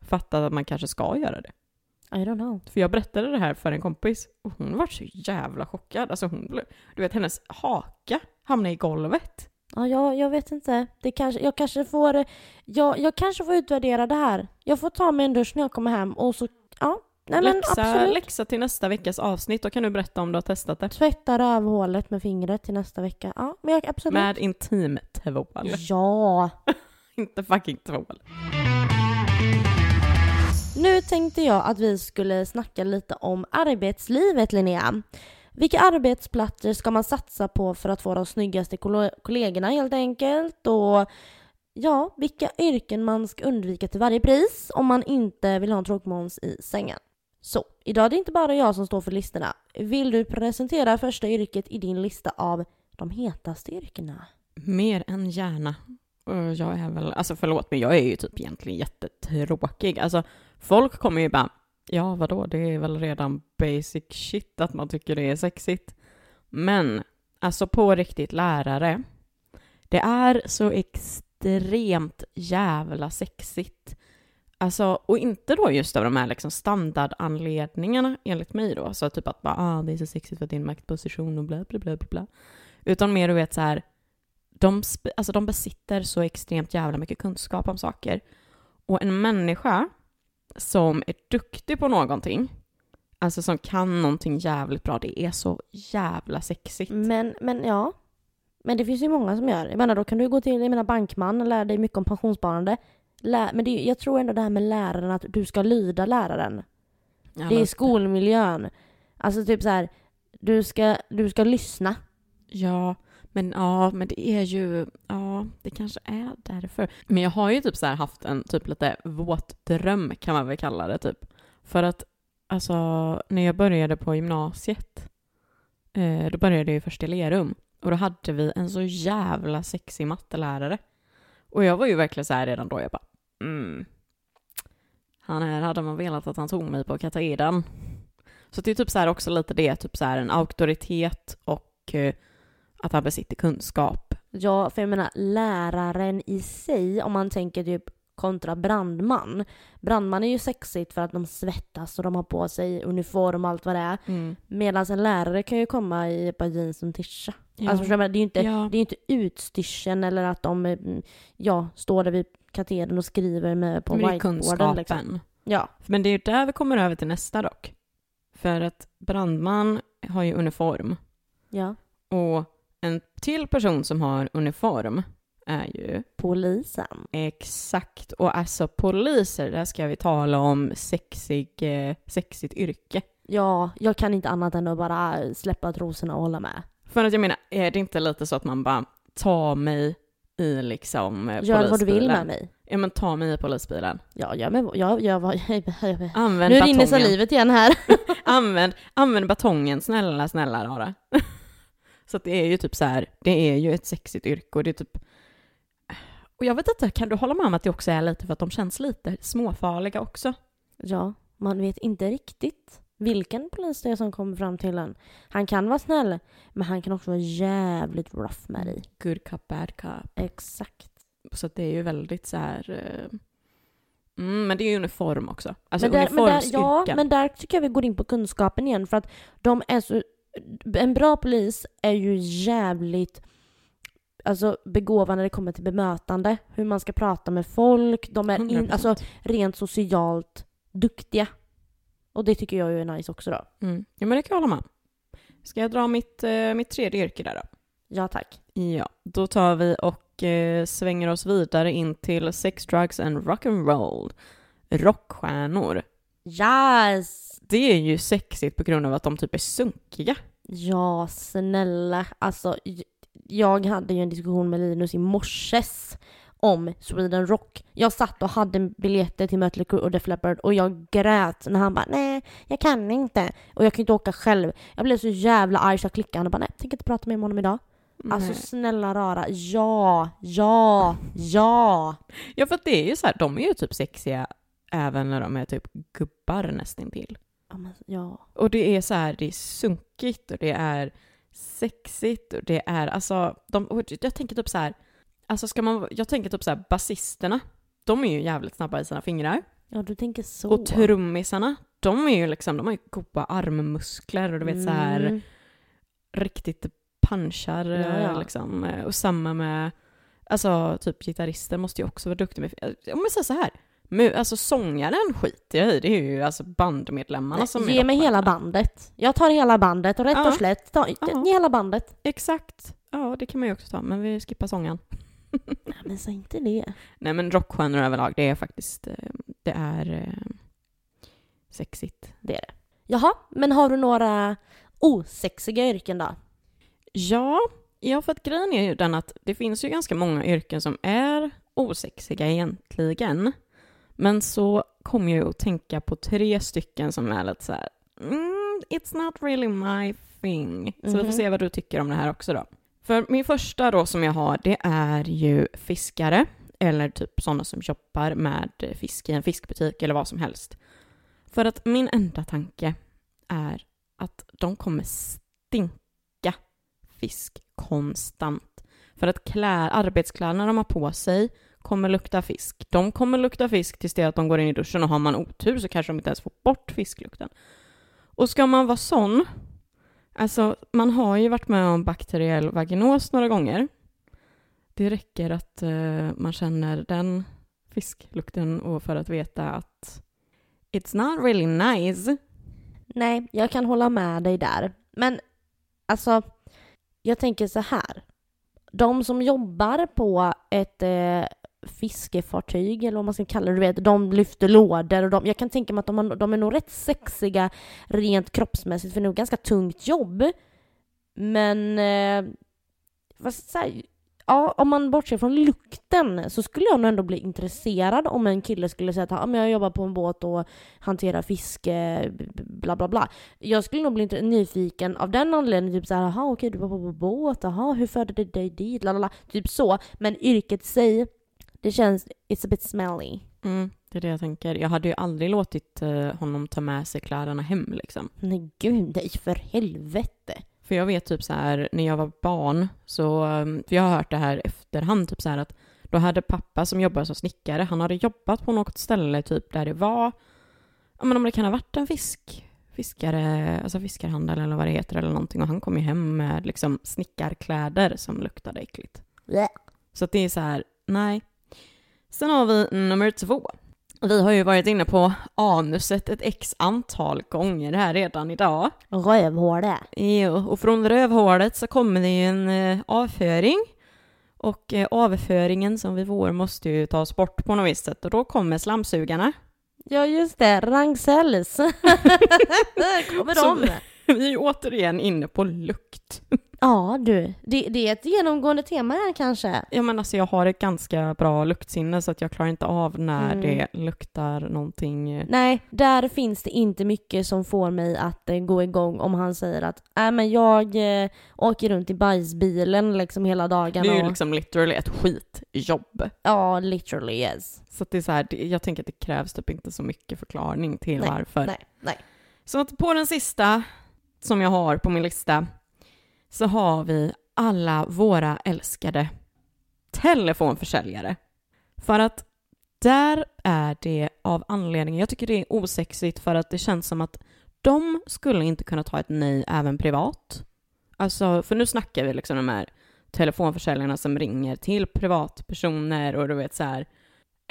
fattat att man kanske ska göra det? I don't know. För jag berättade det här för en kompis och hon var så jävla chockad. Alltså hon blev, du vet hennes haka hamnade i golvet. Ja, jag, jag vet inte. Det kanske, jag, kanske får, jag, jag kanske får utvärdera det här. Jag får ta mig en dusch när jag kommer hem och så, ja. Nej men läxa, absolut. läxa till nästa veckas avsnitt, då kan du berätta om du har testat det. Tvätta rövhålet med fingret till nästa vecka. Ja, men jag, absolut. Med intimtvål. Ja. Inte fucking tvål. Nu tänkte jag att vi skulle snacka lite om arbetslivet Linnea. Vilka arbetsplatser ska man satsa på för att få de snyggaste kollegorna helt enkelt? Och ja, vilka yrken man ska undvika till varje pris om man inte vill ha en tråkmåns i sängen. Så, idag är det inte bara jag som står för listorna. Vill du presentera första yrket i din lista av de hetaste yrkena? Mer än gärna. Jag är väl, alltså förlåt men jag är ju typ egentligen jättetråkig. Alltså folk kommer ju bara, ja vadå det är väl redan basic shit att man tycker det är sexigt. Men, alltså på riktigt lärare, det är så extremt jävla sexigt. Alltså, och inte då just av de här liksom standardanledningarna enligt mig då. Så typ att bara, ah, det är så sexigt för att det är en maktposition och bla bla bla bla bla. Utan mer du vet så här, de, alltså de besitter så extremt jävla mycket kunskap om saker. Och en människa som är duktig på någonting, alltså som kan någonting jävligt bra, det är så jävla sexigt. Men, men ja. Men det finns ju många som gör. Jag menar, då kan du gå till jag menar, bankman och lära dig mycket om pensionssparande. Lä, men det, jag tror ändå det här med läraren, att du ska lyda läraren. Ja, det är skolmiljön. Alltså typ så här, du ska, du ska lyssna. Ja, men ja, men det är ju, ja, det kanske är därför. Men jag har ju typ så här haft en typ lite våt dröm kan man väl kalla det typ. För att, alltså, när jag började på gymnasiet, eh, då började jag ju först i Lerum. Och då hade vi en så jävla sexig mattelärare. Och jag var ju verkligen så här redan då, jag bara, mm. Han här hade man velat att han tog mig på katedern. Så det är typ så här också lite det, typ så här en auktoritet och eh, att han besitter kunskap. Ja, för jag menar läraren i sig, om man tänker typ kontra brandman. Brandman är ju sexigt för att de svettas och de har på sig uniform och allt vad det är. Medan en lärare kan ju komma i ett par jeans och en tisha. Ja. Alltså, det är ju inte, Ja. det är ju inte utstyrseln eller att de mm, ja, står där vid katedern och skriver med på whiteboarden. kunskapen. Liksom. Ja. Men det är ju där vi kommer över till nästa dock. För att brandman har ju uniform. ja. Och en till person som har uniform är ju Polisen. exakt, och alltså poliser, där ska vi tala om sexig, eh, sexigt yrke. Ja, jag kan inte annat än att bara släppa trosorna och hålla med. För att jag menar, är det inte lite så att man bara tar mig i liksom eh, Gör vad du vill polisbilen. med mig. Ja men ta mig i polisbilen. Ja, gör med, jag gör vad... Använd Nu rinner salivet igen här. Använd, använd batongen, snälla, snälla Rara. så att det är ju typ så här, det är ju ett sexigt yrke och det är typ... Och jag vet inte, kan du hålla med om att det också är lite för att de känns lite småfarliga också? Ja, man vet inte riktigt vilken polis det är som kommer fram till en. Han kan vara snäll, men han kan också vara jävligt rough med dig. Good cop, bad cop. Exakt. Så att det är ju väldigt så här... eh, Mm, men det är ju uniform också. Alltså men, där, men, där, uniformsyrken. ja, men där tycker jag vi går in på kunskapen igen för att de är så... En bra polis är ju jävligt alltså, begåvad när det kommer till bemötande. Hur man ska prata med folk. De är in, 100%. alltså, rent socialt duktiga. Och det tycker jag ju är nice också då. Mm. Ja, men det kan jag hålla med. Ska jag dra mitt, eh, mitt tredje yrke där då? Ja tack. Ja, då tar vi och eh, svänger oss vidare in till sex, drugs and rock'n'roll. Rockstjärnor. Yes! Det är ju sexigt på grund av att de typ är sunkiga. Ja, snälla. Alltså, jag hade ju en diskussion med Linus i morses om Sweden Rock. Jag satt och hade biljetter till Mötley Crüe och Def Leppard och jag grät när han bara nej, jag kan inte. Och jag kan inte åka själv. Jag blev så jävla arg så jag klickade och bara nej, tänker inte prata med honom idag. Alltså Nej. snälla rara, ja, ja, ja. Ja, för att det är ju så här, de är ju typ sexiga även när de är typ gubbar nästintill. Ja. Och det är så här, det är sunkigt och det är sexigt och det är alltså, de, jag tänker typ så här, alltså ska man, jag tänker typ så här, basisterna, de är ju jävligt snabba i sina fingrar. Ja, du tänker så. Och trummisarna, de är ju liksom, de har ju goda armmuskler och du vet så här Mm. riktigt punchar Ja, ja. eh, liksom. Eh, Och samma med, alltså typ gitarrister måste ju också vara duktiga med, om jag säger så här, alltså sångaren skiter jag i, det är ju alltså bandmedlemmarna som är Ge mig hela bandet. Jag tar hela bandet och rätt Ja. och slätt, ta, Ja. ge hela bandet. Exakt, ja det kan man ju också ta, men vi skippar sången. Ja, men säg inte det. Nej men rockstjärnor överlag, det är faktiskt, eh, det är eh, sexigt. Det är det. Jaha, men har du några osexiga yrken då? Ja, ja, för att grejen är ju den att det finns ju ganska många yrken som är osexiga egentligen. Men så kommer jag att tänka på tre stycken som är lite så här, mm, it's not really my thing. Så vi får Mhm. se vad du tycker om det här också då. För min första då som jag har, det är ju fiskare, eller typ sådana som jobbar med fisk i en fiskbutik eller vad som helst. För att min enda tanke är att de kommer stinka fisk konstant. För att klä, arbetskläderna de har på sig kommer lukta fisk. De kommer lukta fisk tills det att de går in i duschen och har man otur så kanske de inte ens får bort fisklukten. Och ska man vara sån, alltså man har ju varit med om bakteriell vaginos några gånger. Det räcker att uh, man känner den fisklukten och för att veta att it's not really nice. Nej, jag kan hålla med dig där. Men alltså, jag tänker så här. De som jobbar på ett eh, fiskefartyg, eller vad man ska kalla det, du vet, de lyfter lådor och de, jag kan tänka mig att de, har, de är nog rätt sexiga rent kroppsmässigt, för det är nog ganska tungt jobb. Men, eh, vad ska jag? Ja, om man bortser från lukten så skulle jag nog ändå bli intresserad om en kille skulle säga att ah, men jag jobbar på en båt och hanterar fiske, bla bla bla. Jag skulle nog bli nyfiken av den anledningen, typ såhär, jaha okej du var på båt, jaha hur förde det dig dit, la la la. Typ så. Men yrket i sig, det känns, it's a bit smelly. Mm, det är det jag tänker. Jag hade ju aldrig låtit eh, honom ta med sig kläderna hem liksom. Nej gud, nej för helvete. För jag vet typ så här, när jag var barn, så, um, för jag har hört det här efterhand, typ så här att då hade pappa som jobbade som snickare, han hade jobbat på något ställe typ där det var, ja men om det kan ha varit en fisk, fiskare, alltså fiskarhandel eller vad det heter eller någonting och han kom ju hem med liksom snickarkläder som luktade äckligt. Blä. Så att det är så här, nej. Sen har vi nummer två. Vi har ju varit inne på anuset ett x antal gånger här redan idag. Rövhåle. Jo, och från rövhålet så kommer det ju en eh, avföring. Och eh, avföringen som vi får måste ju tas bort på något visst sätt och då kommer slamsugarna. Ja just det, Ragn-Sells. Kommer Så de? Vi är ju återigen inne på lukt. Ja du, det, det är ett genomgående tema här kanske. Ja men alltså jag har ett ganska bra luktsinne så att jag klarar inte av när Mm. det luktar någonting. Nej, där finns det inte mycket som får mig att eh, gå igång om han säger att äh, men jag eh, åker runt i bajsbilen liksom hela dagen. Det är ju och, liksom literally ett skitjobb. Ja, literally yes. Så att det är så här, jag tänker att det krävs typ inte så mycket förklaring till Nej, varför. Nej, nej. Så att på den sista som jag har på min lista så har vi alla våra älskade telefonförsäljare. För att där är det av anledningen, jag tycker det är osexigt för att det känns som att de skulle inte kunna ta ett nej även privat. Alltså, för nu snackar vi liksom de här telefonförsäljarna som ringer till privatpersoner och du vet så här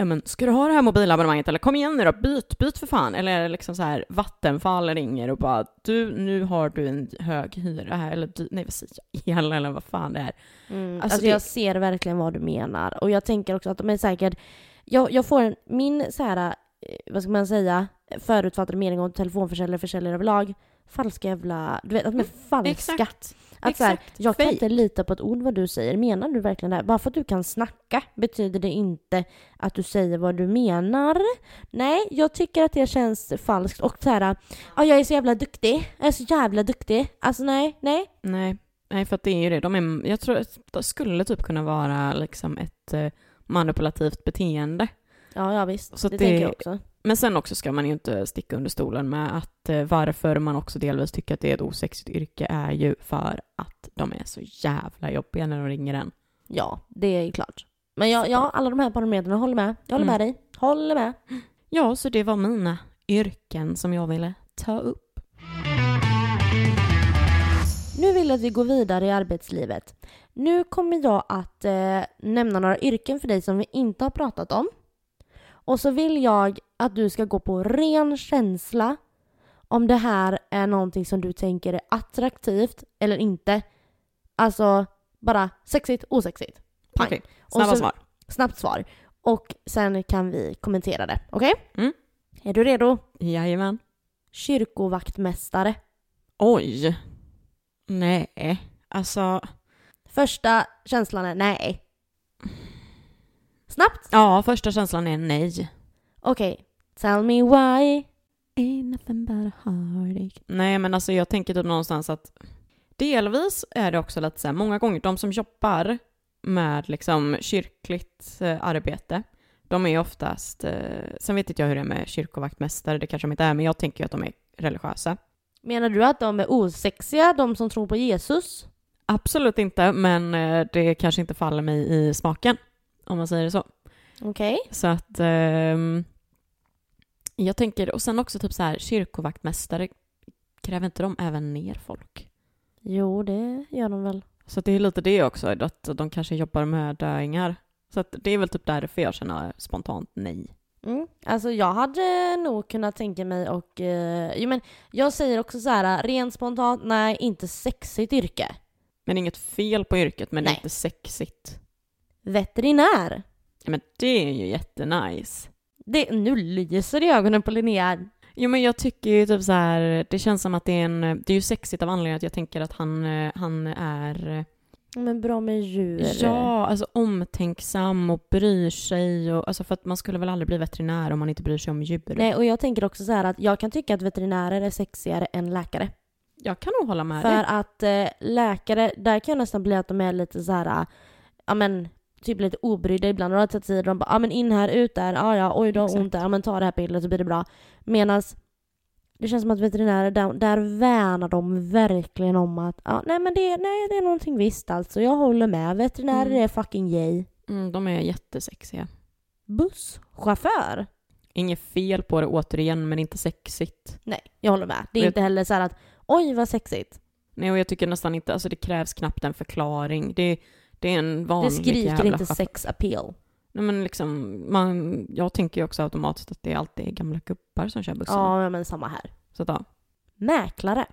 Ja men ska du ha det här mobilabonnemanget eller kom igen nu då, byt, byt för fan. Eller är det liksom så här Vattenfall ringer och bara du, nu har du en hög hyra här, eller nej vad säger jag, el eller vad fan det är. Mm, Alltså, alltså det- jag ser verkligen vad du menar. Och jag tänker också att de är säkert... Jag, jag får en, min så här, eh, vad ska man säga, förutfattade mening om telefonförsäljare och försäljare överlag. Falska jävla... Du vet, att de är falska. Exakt. Att så här, jag kan inte lita på ett ord vad du säger. Menar du verkligen det? här? Bara för att du kan snacka betyder det inte att du säger vad du menar. Nej, jag tycker att det känns falskt. Och så här, ja jag är så jävla duktig. Jag är så jävla duktig. Alltså nej, nej. Nej, nej för att det är ju det. De är, jag tror att det skulle typ kunna vara liksom ett eh, manipulativt beteende. Ja, ja visst. Så det, det- tänker jag också. Men sen också ska man ju inte sticka under stolen med att eh, varför man också delvis tycker att det är ett osexigt yrke är ju för att de är så jävla jobbiga när de ringer en. Ja, det är ju klart. Men jag, ja, alla de här parametrarna håller med. Jag håller Mm. med dig. Håller med. Ja, så det var mina yrken som jag ville ta upp. Nu vill jag att vi går vidare i arbetslivet. Nu kommer jag att eh, nämna några yrken för dig som vi inte har pratat om. Och så vill jag att du ska gå på ren känsla om det här är någonting som du tänker är attraktivt eller inte. Alltså bara sexigt, osexigt. Pang. Okej, Och snabba så- svar. Snabbt svar. Och sen kan vi kommentera det. Okej? Mm. Är du redo? Jajamän. Kyrkovaktmästare. Oj. Nej, alltså. Första känslan är nej. Snabbt. Ja, första känslan är nej. Okej. Tell me why. Ain't nothing but a heartache. Nej, men alltså jag tänker typ någonstans att delvis är det också lite så här, många gånger de som jobbar med liksom kyrkligt eh, arbete, de är oftast, eh, sen vet inte jag hur det är med kyrkovaktmästare, det kanske de inte är, men jag tänker ju att de är religiösa. Menar du att de är osexiga, de som tror på Jesus? Absolut inte, men eh, det kanske inte faller mig i smaken, om man säger det så. Okej. Så att ehm, jag tänker, och sen också typ så här, kyrkovaktmästare, kräver inte de även ner folk? Jo, det gör de väl. Så det är lite det också, att de kanske jobbar med döingar. Så att det är väl typ därför jag känner spontant nej. Mm. Alltså jag hade nog kunnat tänka mig och... Eh, jo, men jag säger också så här, rent spontant, nej, inte sexigt yrke. Men inget fel på yrket, men Nej. inte sexigt. Veterinär. Men det är ju jättenice. Det, nu lyser det i ögonen på Linnea. Jo men jag tycker ju typ så här, det känns som att det är en, det är ju sexigt av anledningen att jag tänker att han, eh, han är, eh, Men bra med djur. ja, alltså omtänksam och bryr sig och, alltså för att man skulle väl aldrig bli veterinär om man inte bryr sig om djur. Nej, och jag tänker också så här att jag kan tycka att veterinärer är sexigare än läkare. Jag kan nog hålla med För dig. att eh, läkare, där kan jag nästan bli att de är lite så här, eh, ja men typ lite obrydda ibland. Och det tar tid. De bara, ja men in här, ut där, ja ja, oj du har ont där, ja men ta det här pillret så blir det bra. Medan det känns som att veterinärer, där, där värnar de verkligen om att, ja nej men det, nej, det är någonting visst alltså. Jag håller med. Veterinärer Mm. är fucking yay. Mm, de är jättesexiga. Busschaufför? Inget fel på det återigen, men inte sexigt. Nej, jag håller med. Det är Vet- inte heller så här att, oj vad sexigt. Nej, och jag tycker nästan inte, alltså det krävs knappt en förklaring. Det, det är en vanlig Det skriker jävla inte sex appeal. Nej men liksom, man, jag tänker ju också automatiskt att det alltid är gamla gubbar som kör bussen. Ja, men samma här. Så att, ja. Mäklare.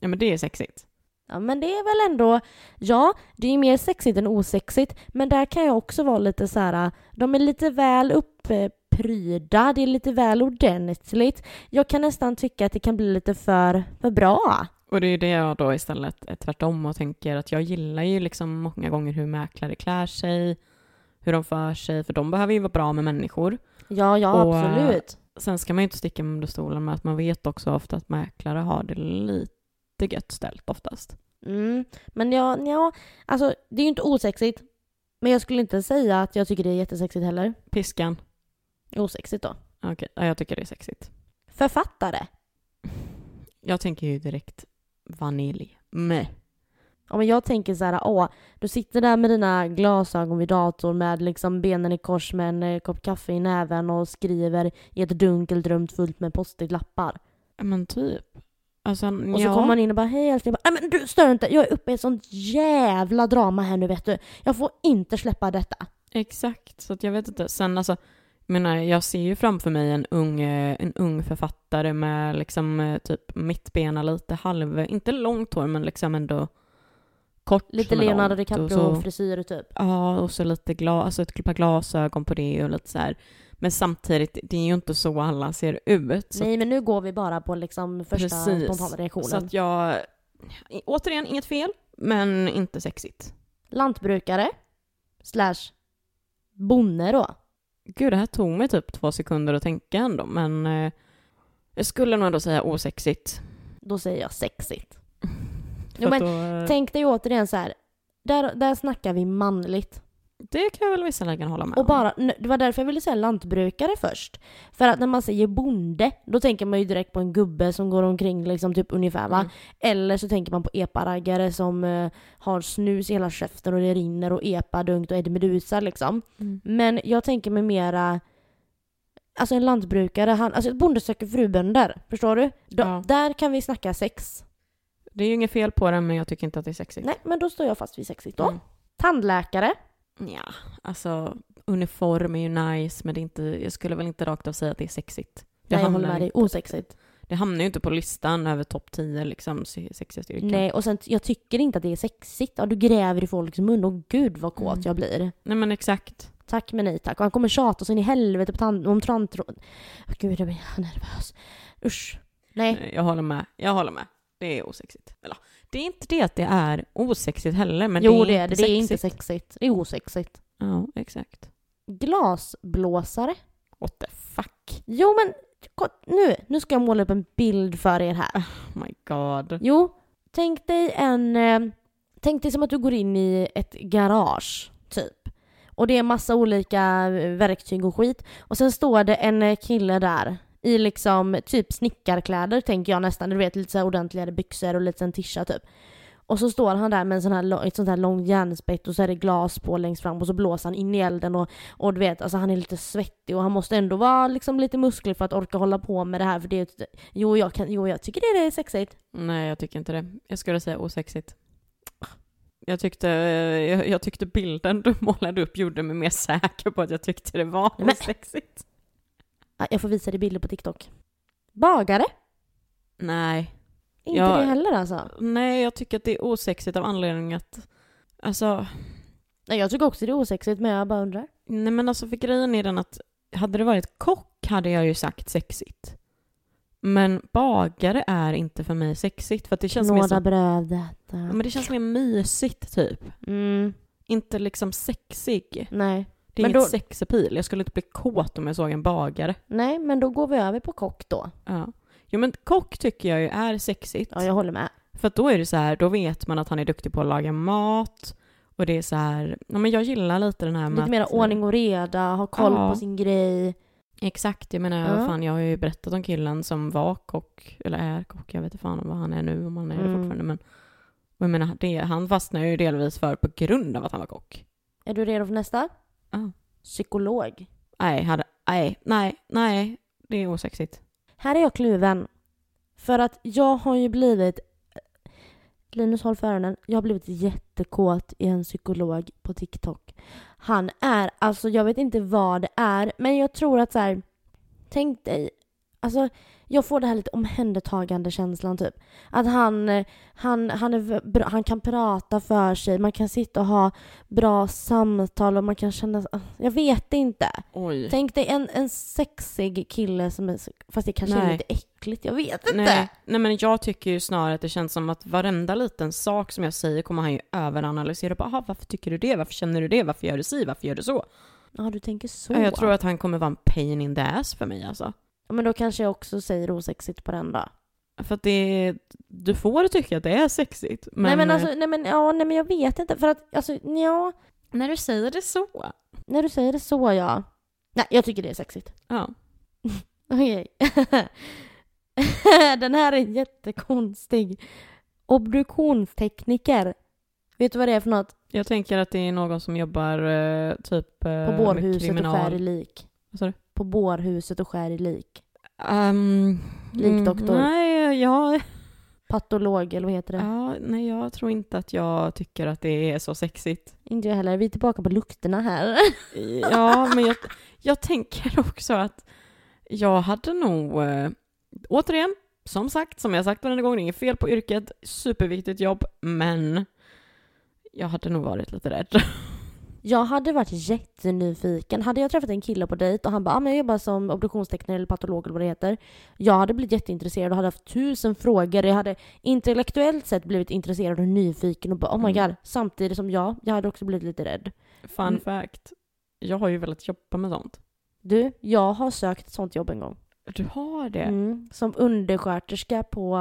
ja men det är sexigt. Ja men det är väl ändå, ja det är mer sexigt än osexigt men där kan jag också vara lite så här. de är lite väl uppryda, det är lite väl ordentligt. Jag kan nästan tycka att det kan bli lite för, för bra. Och det är det jag då istället är tvärtom och tänker att jag gillar ju liksom många gånger hur mäklare klär sig, hur de för sig, för de behöver ju vara bra med människor. Ja, ja Och, absolut. Sen ska man ju inte sticka under stolen med att man vet också ofta att mäklare har det lite gött ställt oftast. Mm. Men ja, ja, alltså det är ju inte osexigt. Men jag skulle inte säga att jag tycker det är jättesexigt heller. Piskan, Osexigt då. okej, ja, jag tycker det är sexigt. Författare. Jag tänker ju direkt vanilj. Meh. Ja, men jag tänker så här, åh, du sitter där med dina glasögon vid datorn med liksom benen i kors med en eh, kopp kaffe i näven och skriver i ett dunkelt rum fullt med post-it-lappar. Men typ. Alltså, Och så ja. kommer man in och bara hej älskling, nej men du stör inte, jag är uppe i ett sånt jävla drama här nu vet du. Jag får inte släppa detta. Exakt, så jag vet inte. Sen alltså, menar, jag ser ju framför mig en ung, eh, en ung författare med liksom eh, typ mittbena lite halv, inte långt hår men liksom ändå kort Lite Leonardo DiCaprio-frisyr typ. Ja, och så lite glas, alltså ett par glasögon på det och lite så här. Men samtidigt, det är ju inte så alla ser ut. Nej men nu går vi bara på liksom första Precis. spontana reaktionen. så att jag, återigen, inget fel, men inte sexigt. Lantbrukare slash bonde då. Gud, det här tog mig typ två sekunder att tänka ändå, men eh, jag skulle nog ändå säga osexigt. Då säger jag sexigt. Jo, men då, eh, Tänk dig återigen så här. Där, där snackar vi manligt. Det kan jag väl visserligen hålla med Och om. bara, det var därför jag ville säga lantbrukare först. För att när man säger bonde, då tänker man ju direkt på en gubbe som går omkring liksom typ ungefär va. Mm. Eller så tänker man på epa-raggare som eh, har snus i hela käften och det rinner och epa dunkт och Eddie Meduza liksom. Mm. Men jag tänker mig mera Alltså en lantbrukare, han, alltså ett bonde söker frubönder. Förstår du? Då, Ja. Där kan vi snacka sex. Det är ju inget fel på den, men jag tycker inte att det är sexigt. Nej, men då står jag fast vid sexigt då. Mm. Tandläkare. Ja, alltså uniform är ju nice, men det är inte, jag skulle väl inte rakt av säga att det är sexigt. Det Nej, jag håller med dig. Osexigt. Det hamnar ju inte på listan över topp 10 liksom, se- sexigaste yrken. Nej, och sen jag tycker inte att det är sexigt. Ja, du gräver i folks mun och gud vad kåt Mm. jag blir. Nej men exakt. Tack men nej tack. Och han kommer tjata så in i helvete på tand- om tandtråd. Gud, jag blir nervös. Usch. Nej, Jag håller med. Jag håller med. Det är osexigt. Eller, det är inte det att det är osexigt heller, men jo, det är det det. Det är inte sexigt. Det är osexigt. Ja, exakt. Glasblåsare. What the fuck? Jo, men nu, nu ska jag måla upp en bild för er här. Oh my god. Jo, tänk dig en... Eh, tänk dig som att du går in i ett garage, typ. Och det är massa olika eh, verktyg och skit. Och sen står det en eh, kille där i liksom typ snickarkläder tänker jag nästan. Du vet lite så ordentligare byxor och lite en tisha typ. Och så står han där med en sån här, lång- ett sånt här långt järnspett och så är det glas på längst fram och så blåser han in i elden och, och du vet, alltså han är lite svettig och han måste ändå vara liksom lite musklig för att orka hålla på med det här för det är jo, jag kan, jo jag tycker det är sexigt. Nej, jag tycker inte det. Jag skulle säga osexigt. Jag tyckte, jag, jag tyckte bilden du målade upp gjorde mig mer säker på att jag tyckte det var Men- osexigt. Ja, Jag får visa dig bilder på TikTok. Bagare? Nej. Inte Ja. det heller alltså. Nej, jag tycker att det är osexigt av anledning att... Alltså, Nej, jag tycker också det är osexigt men jag bara undrar. nej men alltså för grejen är den att hade det varit kock hade jag ju sagt sexigt. Men bagare är inte för mig sexigt för att det känns mer Några som, bröd detta. ja, men det känns mer mysigt typ. Mm, Inte liksom sexig. nej. Det är Men inget då- sexapil. Jag skulle inte bli kåt om jag såg en bagare. Nej, men då går vi över på kock då. Ja. Jo men kock tycker jag ju är sexigt. Ja, jag håller med. För att då är det så här, då vet man att han är duktig på att laga mat. Och det är så här, ja men jag gillar lite den här med Lite mer att- ordning och reda, ha koll Ja. på sin grej. Exakt, jag menar, Ja. fan jag har ju berättat om killen som var kock, eller är kock, jag vet inte fan vad han är nu, om han är det Mm. fortfarande men och jag menar, det, han fastnade ju delvis för på grund av att han var kock. Är du redo för nästa? Psykolog. Nej, hade, nej, nej, nej, det är osexigt. Här är jag kluven. För att jag har ju blivit... Linus håll för öronen. Jag har blivit jättekåt i en psykolog på TikTok. Han är, alltså jag vet inte vad det är, men jag tror att så här. Tänk dig Alltså, jag får det här lite omhändertagande känslan typ. Att han, han, han, är han kan prata för sig, man kan sitta och ha bra samtal och man kan känna... Jag vet inte. Oj. Tänk dig en, en sexig kille som är... Fast det kanske är Nej. lite äckligt, jag vet inte. Nej, nej, men jag tycker ju snarare att det känns som att varenda liten sak som jag säger kommer han ju överanalysera. Bara, "Aha, varför tycker du det? Varför känner du det? Varför gör du si? Varför gör du så? Ja, du tänker så. Ja, Jag tror att han kommer vara en pain in the ass för mig alltså. Ja, Men då kanske jag också säger osexigt på den då. För att det, du får tycka att det är sexigt. Men, nej men eh, alltså, nej men, ja, nej men jag vet inte. För att, alltså, ja. när du säger det så. När du säger det så, ja. Nej, jag tycker det är sexigt. Ja. Okej. Den här är jättekonstig. Obduktionstekniker. Vet du vad det är för något? Jag tänker att det är någon som jobbar eh, typ eh, På bårhuset och skär lik. Vad sa du? På bårhuset och skär i lik. Um, Likdoktor. mm, Nej, jag, Patolog, eller vad heter det? ja, nej, jag tror inte att jag tycker att det är så sexigt. Inte jag heller. Vi är tillbaka på lukterna här. Ja, men jag, jag tänker också att jag hade nog, eh, återigen, som sagt, som jag sagt varenda gång, det är inget fel på yrket, superviktigt jobb, men jag hade nog varit lite rädd. Jag hade varit jättenyfiken. Hade jag träffat en kille på dejt och han bara ah, men jag jobbar som obduktionstekniker eller patolog eller vad det heter. Jag hade blivit jätteintresserad och hade haft tusen frågor. Jag hade intellektuellt sett blivit intresserad och nyfiken och bara oh my Mm. god. Samtidigt som jag, jag hade också blivit lite rädd. Fun Mm. fact, jag har ju velat jobba med sånt. Du, jag har sökt ett sånt jobb en gång. Du har det? Mm, som undersköterska på...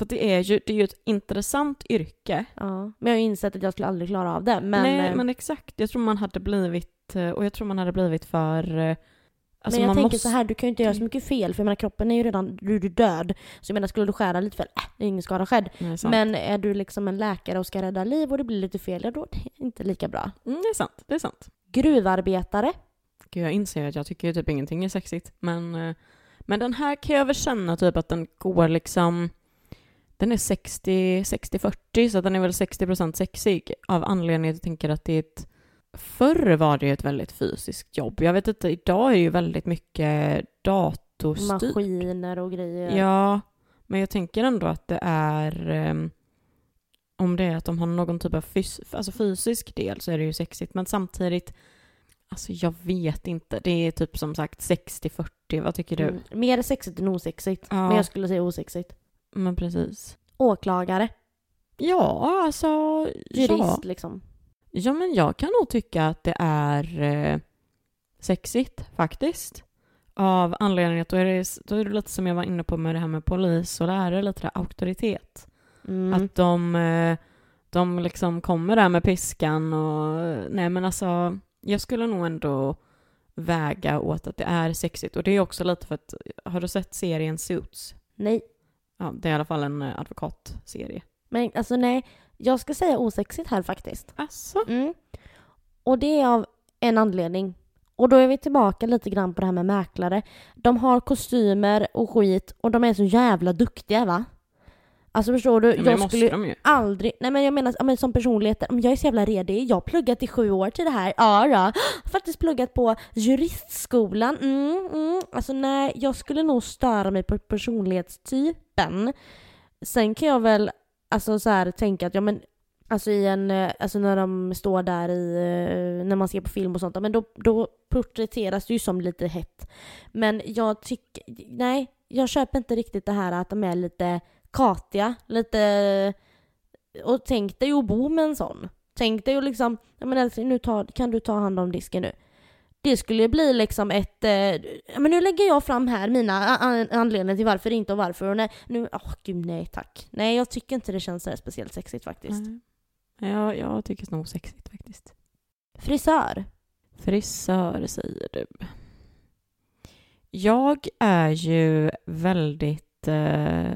För det är, ju, det är ju ett intressant yrke. Ja, men jag har insett att jag skulle aldrig klara av det. Men, Nej, eh, men exakt. Jag tror man hade blivit, eh, och jag tror man hade blivit för... eh, Alltså men jag man tänker måste, så här, du kan ju inte göra så mycket fel för jag menar kroppen är ju redan, du ju död. Så jag menar skulle du skära lite fel, äh, det är ingen skada skedd. Men är du liksom en läkare och ska rädda liv och det blir lite fel, ja då är det inte lika bra. Mm, det är sant, det är sant. Gruvarbetare. Gud, jag inser att jag tycker ju typ ingenting är sexigt. Men, men den här kan jag väl känna typ att den går liksom... Den är 60 60-40, så den är väl 60% sexig. Av anledningen att jag tänker att det är ett... Förr var det ju ett väldigt fysiskt jobb. Jag vet inte, idag är ju väldigt mycket datorstyrt. Maskiner och grejer. Ja, men jag tänker ändå att det är... ehm, om det är att de har någon typ av fys- alltså fysisk del så är det ju sexigt. Men samtidigt, alltså jag vet inte. Det är typ som sagt 60-40. Vad tycker du? Mm, mer sexigt än osexigt. Ja. Men jag skulle säga osexigt. Men precis. Åklagare. Ja, alltså... Jurist Ja. liksom. ja, men jag kan nog tycka att det är eh, sexigt faktiskt. Av anledningen att då är, det, då är det lite som jag var inne på med det här med polis och lärare, lite där auktoritet. Mm. Att de, eh, de liksom kommer där med piskan och nej men alltså jag skulle nog ändå väga åt att det är sexigt och det är också lite för att har du sett serien Suits? Nej. Ja, det är i alla fall en eh, advokatserie. Men alltså nej, jag ska säga osexigt här faktiskt. Alltså? Mm. Och det är av en anledning. Och då är vi tillbaka lite grann på det här med mäklare. De har kostymer och skit och de är så jävla duktiga va? Alltså förstår du? Ja, jag måste skulle aldrig, nej men jag menar ja, men som personlighet, men jag är så jävla redig. Jag har pluggat i sju år till det här. Ja, ja. Faktiskt pluggat på juristskolan. Mm, mm. Alltså nej, jag skulle nog störa mig på personlighetstypen. Sen kan jag väl alltså så här tänka att ja men Alltså i en, eh, alltså när de står där i, eh, när man ser på film och sånt, men då, då porträtteras det ju som lite hett. Men jag tycker, nej, jag köper inte riktigt det här att de är lite katiga, lite, och tänk dig att bo med en sån. Tänk dig att liksom, ja men älskling, nu tar, kan du ta hand om disken nu? Det skulle ju bli liksom ett, eh, men nu lägger jag fram här mina anledningar till varför inte och varför och nej, nu, åh gud nej tack. Nej jag tycker inte det känns speciellt sexigt faktiskt. Nej. Ja, jag tycker det är nog sexigt faktiskt. Frisör. Frisör säger du. Jag är ju väldigt eh,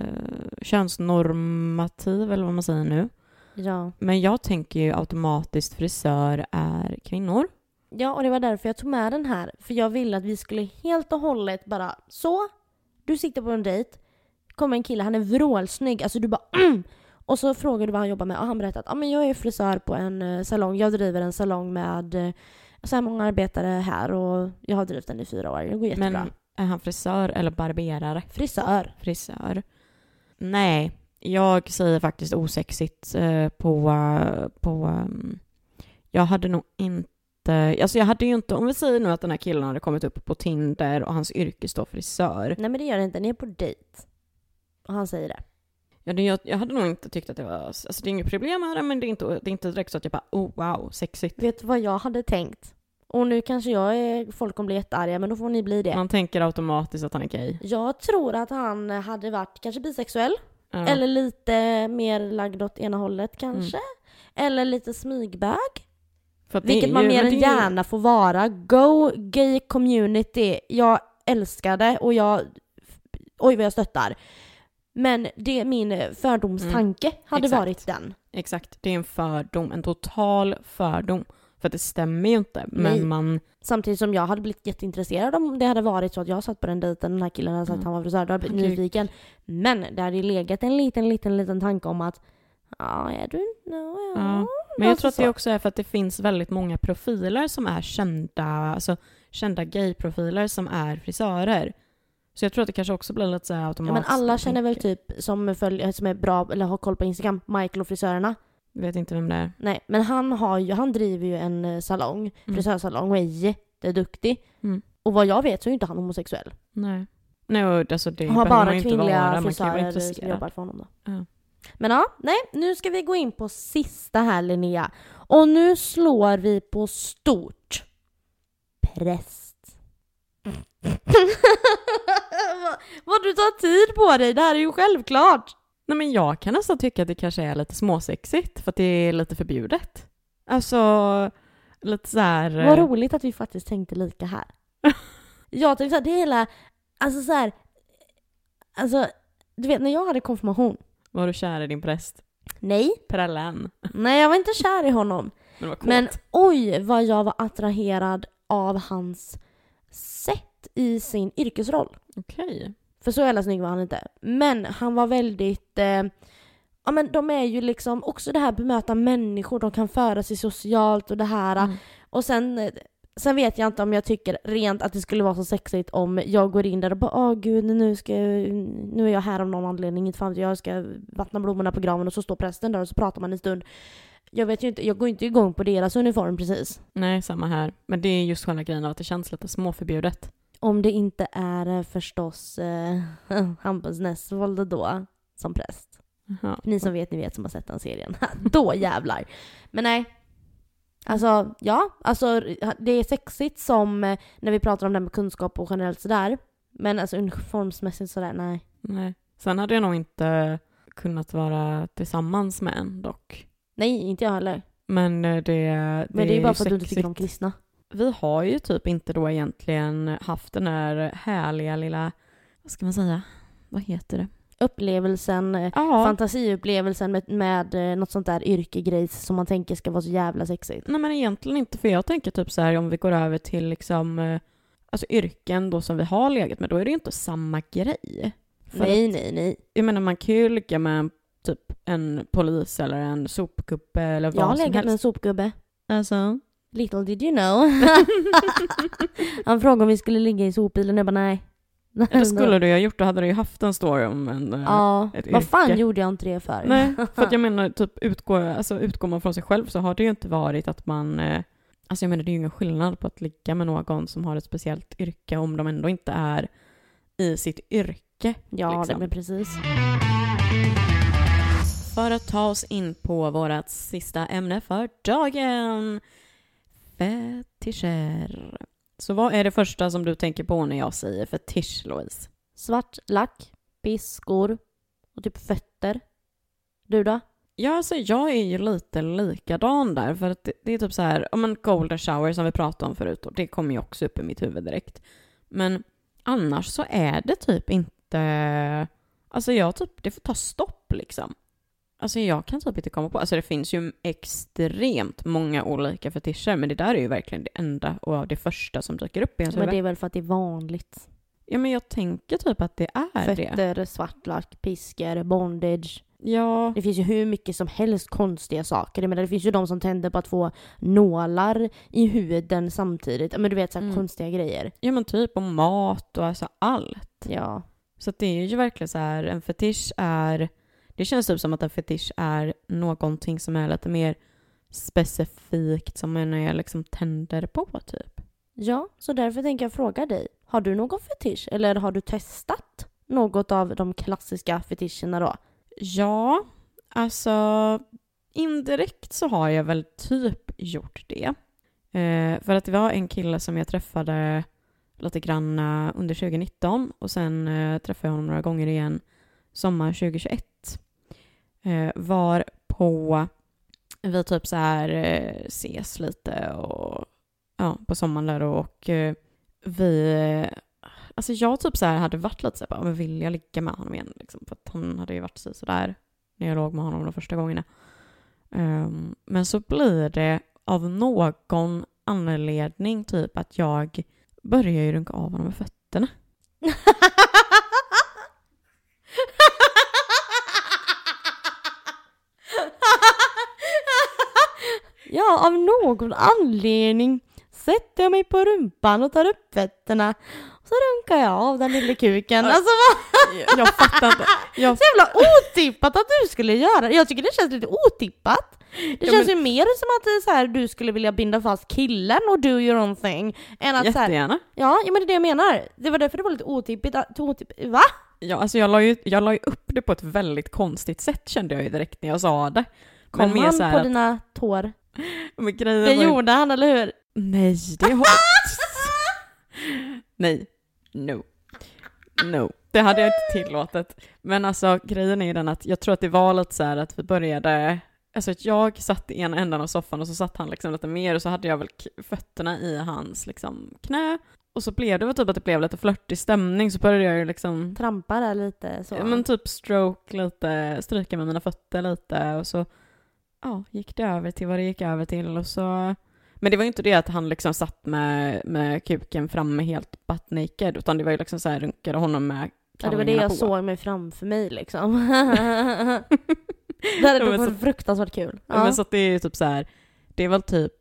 könsnormativ eller vad man säger nu. Ja. Men jag tänker ju automatiskt frisör är kvinnor. Ja, och det var därför jag tog med den här. För jag ville att vi skulle helt och hållet bara så. Du sitter på en dejt. Kommer en kille, han är vrålsnygg. Alltså du bara mm! Och så frågar du vad han jobbar med och han berättar att ah, men jag är frisör på en eh, salong. Jag driver en salong med eh, så här många arbetare här och jag har drivit den i fyra år. Det går jättebra. Men Är han frisör eller barberare? Frisör. Frisör. Nej, jag säger faktiskt osexigt eh, på... på ehm, jag hade nog inte... Alltså jag hade ju inte... Om vi säger nu att den här killen hade kommit upp på Tinder och hans yrke står frisör. Nej men det gör det inte, ni är på dejt. Och han säger det. Ja, det, jag, jag hade nog inte tyckt att det var... Alltså det är inget problem med det, men det är inte, det är inte direkt så att jag bara oh wow, sexigt. Vet du vad jag hade tänkt? Och nu kanske jag är, folk kommer bli jättearga, men då får ni bli det. Man tänker automatiskt att han är gay. Jag tror att han hade varit kanske bisexuell, Ja. eller lite mer lagd åt ena hållet kanske. Mm. Eller lite smygbög. Vilket man ju- mer än ju- gärna får vara. Go gay community. Jag älskar det och jag... Oj vad jag stöttar. Men det är min fördomstanke hade exakt. varit den. Exakt, det är en fördom, en total fördom. För det stämmer ju inte, men Nej. man... Samtidigt som jag hade blivit jätteintresserad om det hade varit så att jag satt på den dejten, den här killen hade sagt att Mm. han var frisör, då hade jag blivit Okej. nyfiken. Men det hade ju legat en liten, liten, liten tanke om att ja, är du? Ja, ja. Ja. Men jag Alltså tror att det så. också är för att det finns väldigt många profiler som är kända, alltså kända gayprofiler som är frisörer. Så jag tror att det kanske också blir lite så här Ja, automatiskt. men alla känner väl typ som, följer, som är bra eller har koll på Instagram, Michael och frisörerna. Vet inte vem det är. Nej, men han, har ju, han driver ju en eh, salong, Mm. frisörsalong och är jätteduktig. Mm. Och vad jag vet så är ju inte han homosexuell. Nej. Nej, och alltså det har behöver man bara ju inte kvinnliga vara. Man kan ju vara frisörer som intresserad. jobbar för honom då. Ja. Men ja, nej, nu ska vi gå in på sista här Linnea. Och nu slår vi på stort. Präst. vad, vad du tar tid på dig, det här är ju självklart. Nej men jag kan nästan tycka att det kanske är lite småsexigt för att det är lite förbjudet. Alltså, lite så här... eh, Vad roligt att vi faktiskt tänkte lika här. jag tänkte såhär, det är hela, alltså så här, alltså du vet när jag hade konfirmation, Var du kär i din präst? nej, Prällen. nej jag var inte kär i honom. Men kåt. Men oj vad jag var attraherad av hans sätt i sin yrkesroll. Okej. För så jävla snygg var han inte. Men han var väldigt... Eh, ja men de är ju liksom också det här bemöta människor, de kan föra sig socialt och det här. Mm. Och sen, eh, sen vet jag inte om jag tycker rent att det skulle vara så sexigt om jag går in där och bara åh gud nu ska jag, nu är jag här av någon anledning, inte fan jag ska vattna blommorna på graven och så står prästen där och så pratar man en stund. Jag vet ju inte, jag går inte igång på deras uniform precis. Nej, samma här. Men det är just själva grejen av att det känns lite småförbjudet. Om det inte är eh, förstås eh, Hampus Nessvold då som präst. Jaha. Ni som vet, ni vet som har sett den serien. då jävlar. Men nej. Alltså, ja. Alltså, det är sexigt som eh, när vi pratar om det här med kunskap och generellt sådär. Men alltså uniformsmässigt sådär, nej. Nej. Sen hade jag nog inte kunnat vara tillsammans med en dock. Nej, inte jag heller. Men eh, det, det Men det är ju bara för att du inte tycker om kristna. Vi har ju typ inte då egentligen haft den här härliga lilla, vad ska man säga, vad heter det? Upplevelsen, eh, Ja, fantasiupplevelsen med, med eh, något sånt där yrkegrejs som man tänker ska vara så jävla sexigt. nej men egentligen inte för jag tänker typ så här om vi går över till liksom eh, alltså yrken då som vi har legat med, då är det ju inte samma grej. För nej, att, nej, nej. jag menar man kan ju ligga med typ en polis eller en sopgubbe eller Jag har vad som legat med en helst. sopgubbe. Alltså, Little did you know. Han frågade om vi skulle ligga i sopbilen jag bara nej. det skulle du ju ha gjort, då hade du ju haft en story om en... eh, Ja, ett vad fan yrke. gjorde jag inte det för? Nej, för jag menar, typ utgår, alltså, utgår man från sig själv så har det ju inte varit att man... Eh, alltså jag menar, det är ju ingen skillnad på att ligga med någon som har ett speciellt yrke om de ändå inte är i sitt yrke. ja, liksom. men precis. För att ta oss in på vårt sista ämne för dagen. Fetischer. Så vad är det första som du tänker på när jag säger fetisch, Louise? Svart lack, piskor och typ fötter. Du då? Ja, alltså jag är ju lite likadan där, för att det, det är typ så här, om en golden shower som vi pratade om förut, och det kommer ju också upp i mitt huvud direkt. Men annars så är det typ inte, alltså jag typ, det får ta stopp liksom. Alltså jag kan typ inte komma på, alltså det finns ju extremt många olika fetischer, men det där är ju verkligen det enda och det första som dyker upp i ens Men huvud. det är väl för att det är vanligt. Ja men jag tänker typ att det är det. Fötter, svart lack, piskor, bondage. Ja, Det finns ju hur mycket som helst konstiga saker. Jag menar, det finns ju de som tänder på att få nålar i huden samtidigt. Men du vet så Mm. konstiga grejer. ja men typ och mat och alltså allt. Ja. Så det är ju verkligen så här, en fetisch är... Det känns typ som att en fetisch är någonting som är lite mer specifikt som man är liksom tänder på typ. Ja, så därför tänker jag fråga dig. Har du någon fetisch? Eller har du testat något av de klassiska fetischerna då? Ja, alltså indirekt så har jag väl typ gjort det. Eh, för att det var en kille som jag träffade lite grann under 2019 och sen eh, träffade jag honom några gånger igen sommar 2021. Eh, var på, vi typ så här eh, ses lite och ja, på sommaren där och eh, vi eh, Alltså jag typ så här hade varit lite så här, bara, men vill jag ligga med honom igen? Liksom, för att han hade ju varit så så där när jag låg med honom de första gångerna. Um, men så blir det av någon anledning typ att jag börjar ju runka av honom med fötterna. ja, av någon anledning sätter jag mig på rumpan och tar upp fötterna. Och så runkar jag av den lilla kuken. Alltså vad Jag, jag fattar inte. Jag, så jävla otippat att du skulle göra det. Jag tycker det känns lite otippat. Det Ja, känns men- ju mer som att är så här, du skulle vilja binda fast killen och do your own thing. Än att så här, jättegärna. ja, men det är det jag menar. Det var därför det var lite otippat. att- Otipp, va? Ja, alltså jag la, ju, jag la ju upp det på ett väldigt konstigt sätt kände jag ju direkt när jag sa det. Kom Men han på att, dina tår? men grejen Det var gjorde han, eller hur? Nej, det har... Nej. No. No. Det hade jag inte tillåtit. Men alltså grejen är ju den att jag tror att det var lite så här att vi började... Alltså att jag satt i ena änden av soffan och så satt han liksom lite mer och så hade jag väl fötterna i hans liksom knä. Och så blev det väl typ att det blev lite flörtig stämning så började jag ju liksom Trampar där lite så. Ja, men typ stroke lite, stryka med mina fötter lite och så ja, gick det över till vad det gick över till och så men det var ju inte det att han liksom satt med, med kuken framme helt butt naked utan det var ju liksom så här runkade honom med ja, det var det jag på. såg mig framför mig liksom. det hade varit så- fruktansvärt kul. Ja. Men så att det är ju typ så här det är väl typ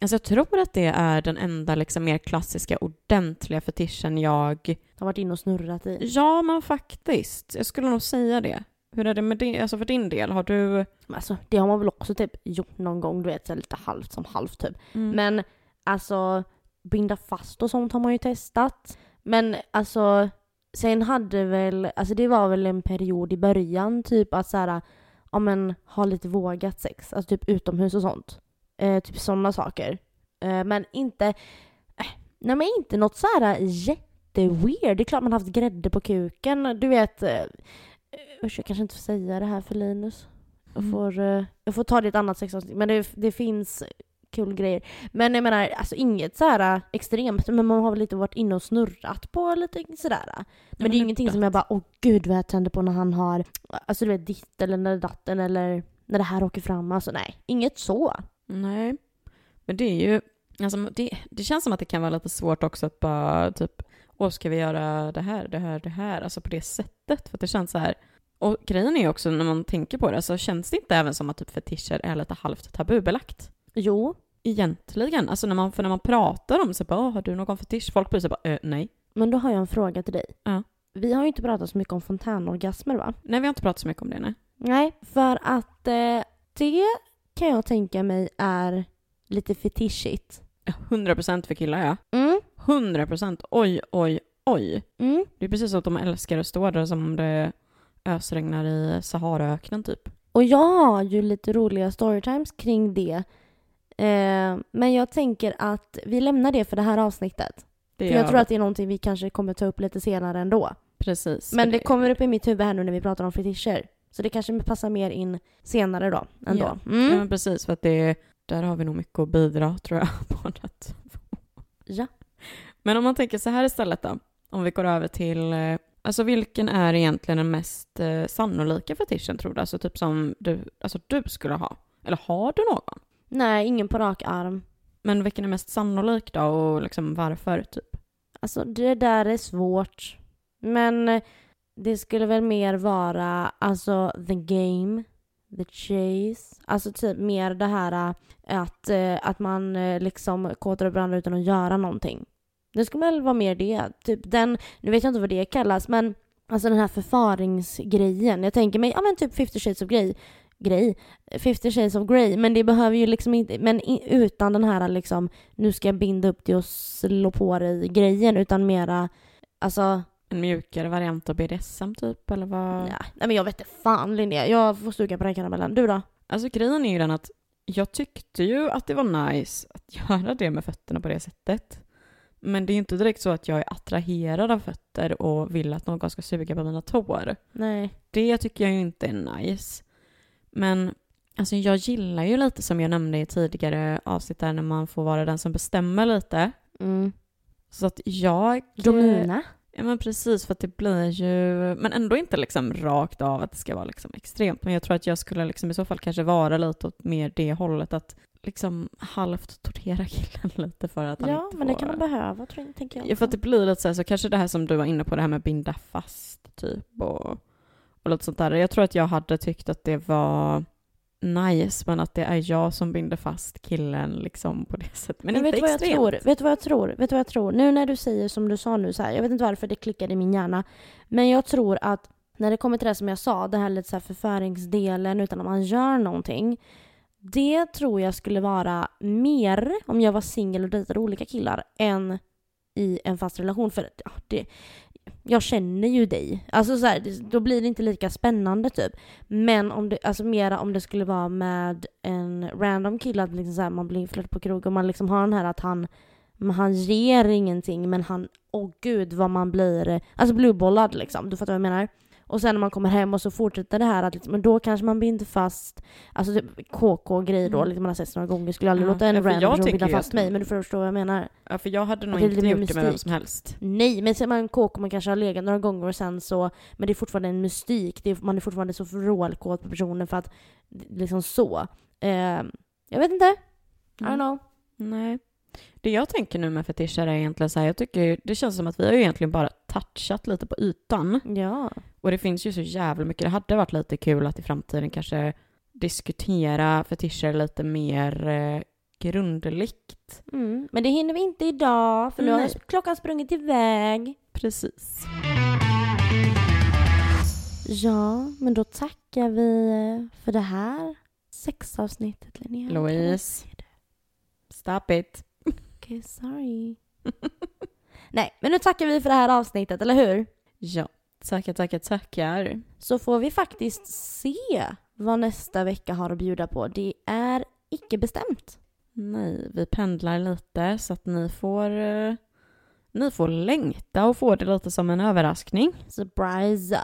Alltså jag tror att det är den enda liksom mer klassiska ordentliga fetischen jag har varit inne och snurrat i. Ja men faktiskt, jag skulle nog säga det. Hur är det med det, alltså för din del? Har du... Alltså, det har man väl också typ gjort någon gång, du vet, så lite halvt som halvt typ. Mm. Men alltså, binda fast och sånt har man ju testat. Men alltså, sen hade väl, alltså det var väl en period i början typ att så här, ja men ha lite vågat sex, alltså typ utomhus och sånt. Eh, typ sådana saker. Eh, men inte, eh, nej men inte något så här jätteweird. Det är klart man har haft grädde på kuken, du vet. Eh, usch, jag kanske inte får säga det här för Linus. Jag Mm. får, eh, jag får ta det i ett annat sexavsnitt. Men det, det finns kul grejer. Men jag menar, alltså inget så här äh, extremt. Men man har väl lite varit inne och snurrat på lite sådär. äh. Men det är ingenting som jag bara, åh gud vad jag tänder på när han har, alltså du vet ditt eller när datten eller när det här åker fram. Alltså nej, inget så. Nej. Men det är ju... Alltså det, det känns som att det kan vara lite svårt också att bara typ... Åh, ska vi göra det här, det här, det här? Alltså på det sättet. För att det känns så här... Och grejen är också när man tänker på det så känns det inte även som att typ fetischer är lite halvt tabubelagt. Jo, Egentligen. Alltså när man, för när man pratar om så bara, "Åh, har du någon fetisch? Folk blir så bara, "Eh, nej. men då har jag en fråga till dig. Ja. Vi har ju inte pratat så mycket om fontänorgasmer va? Nej, vi har inte pratat så mycket om det, nej. Nej, för att eh, det kan jag tänka mig är lite fetischigt. 100% för killar, ja. Mm, 100%. Oj, oj, oj. mm. Det är precis så att de älskar att stå där som om det ösregnar i Saharaöknen typ. Och jag har ju lite roliga storytimes kring det. Eh, men jag tänker att vi lämnar det för det här avsnittet. Det För jag tror att det är någonting vi kanske kommer ta upp lite senare ändå. Precis. Men för det kommer upp i mitt huvud här nu när vi pratar om fetischer. Så det kanske passar mer in senare då. Ändå. Ja. Mm. Ja, men precis. För att det, där har vi nog mycket att bidra, tror jag, två. Ja. Men om man tänker så här istället då. Om vi går över till, eh, alltså vilken är egentligen den mest eh, sannolika fetischen tror du? Alltså typ som du, alltså du skulle ha. Eller har du någon? Nej, ingen på rak arm. Men vilken är mest sannolik då och liksom varför typ? Alltså det där är svårt. Men eh, det skulle väl mer vara alltså the game, the chase. Alltså typ mer det här äh, att, äh, att man liksom kåtar upp varandra utan att göra någonting. Det skulle väl vara mer det. Typ den, nu vet jag inte vad det kallas, men alltså den här förfaringsgrejen. Jag tänker mig, ja men typ 50 shades of grey. Grej. 50 shades of grey. Men det behöver ju liksom inte, men utan den här liksom, nu ska jag binda upp det och slå på dig grejen, utan mera, alltså En mjukare variant av BDSM typ, eller vad? Ja, nej men jag vet inte fan Linnea, jag får suga på den karamellen. Du då? Alltså grejen är ju den att jag tyckte ju att det var nice att göra det med fötterna på det sättet. Men det är inte direkt så att jag är attraherad av fötter och vill att någon ska suga på mina tår. Nej. Det tycker jag ju inte är nice. Men alltså jag gillar ju lite som jag nämnde i tidigare avsnitt där när man får vara den som bestämmer lite. Mm. Så att jag... Domina? Ja men precis, för att det blir ju, men ändå inte liksom rakt av att det ska vara liksom extremt. Men jag tror att jag skulle liksom i så fall kanske vara lite åt mer det hållet att liksom halvt tortera killen lite för att han Ja, inte men får... det kan man behöva tror jag, tänker jag. Ja, för att det blir lite så här, så kanske det här som du var inne på, det här med binda fast typ och, och lite sånt där. Jag tror att jag hade tyckt att det var nice, men att det är jag som binder fast killen liksom på det sättet. Men, Men inte vet du vad jag extremt. tror? Vet du vad jag tror? Vet du vad jag tror? Nu när du säger som du sa nu så här, jag vet inte varför det klickade i min hjärna, men jag tror att när det kommer till det som jag sa, det här lite så här förföringsdelen utan att man gör någonting. Det tror jag skulle vara mer om jag var singel och dejtade olika killar än i en fast relation. För ja, det, jag känner ju dig. Alltså så här, då blir det inte lika spännande typ. Men om det, alltså mera om det skulle vara med en random kille, att liksom så här, man blir inflöjd på krog och man liksom har den här att han, han ger ingenting men han, åh gud vad man blir, alltså bluebollad liksom. Du fattar vad jag menar? Och sen när man kommer hem och så fortsätter det här att liksom, men då kanske man binder fast, alltså typ KK-grejer då, Mm. liksom man har sett några gånger. Skulle aldrig Ja, låta en ja, random person binda fast att- mig, men du förstår vad jag menar. Ja, för jag hade nog inte gjort det med vem mystik. som helst. Nej, men ser man KK man kanske har legat några gånger och sen så, men det är fortfarande en mystik. Det är, man är fortfarande så vrålkåt på personen för att, liksom så. Eh, jag vet inte. I don't Mm. know. Nej. Det jag tänker nu med fetischer är egentligen så här, jag tycker det känns som att vi har ju egentligen bara touchat lite på ytan. Ja. Och det finns ju så jävla mycket. Det hade varit lite kul att i framtiden kanske diskutera fetischer lite mer eh, grundligt. Mm. Men det hinner vi inte idag, för nu har Nej. klockan sprungit iväg. Precis. Ja, men då tackar vi eh, för det här sexavsnittet, Linnea. Louise. Stop it. Okej, sorry. Nej, men nu tackar vi för det här avsnittet, eller hur? Ja, tackar, tackar, tackar. så får vi faktiskt se vad nästa vecka har att bjuda på. Det är icke bestämt. Nej, vi pendlar lite så att ni får, eh, ni får längta och få det lite som en överraskning. Surprise!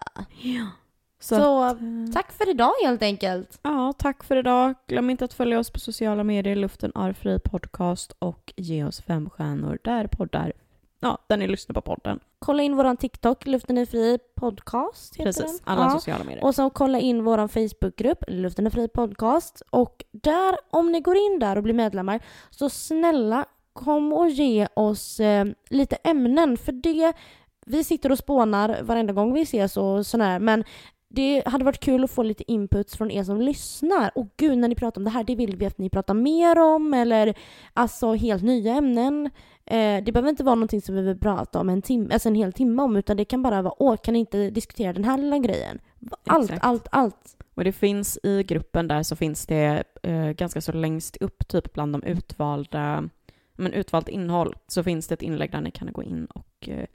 Så, Så, att, eh, tack för idag helt enkelt. Ja, tack för idag. Glöm inte att följa oss på sociala medier, Luften är fri podcast och ge oss fem stjärnor där poddar, ja, där ni lyssnar på podden. Kolla in våran TikTok, Luften är fri podcast. Heter Precis, den. alla Ja. sociala medier. Och så kolla in våran Facebookgrupp, Luften är fri podcast. Och där, om ni går in där och blir medlemmar, så snälla kom och ge oss eh, lite ämnen. För det, vi sitter och spånar varenda gång vi ses och sådär, men det hade varit kul att få lite inputs från er som lyssnar. Och gud, när ni pratar om det här, det vill vi att ni pratar mer om. Eller alltså helt nya ämnen. Eh, det behöver inte vara någonting som vi vill prata om en, tim- alltså en hel timme om, utan det kan bara vara åh, kan ni inte diskutera den här lilla grejen? Allt, Exakt. allt, allt. Och det finns i gruppen där så finns det eh, ganska så längst upp, typ bland de utvalda, men utvalt innehåll, så finns det ett inlägg där ni kan gå in och eh,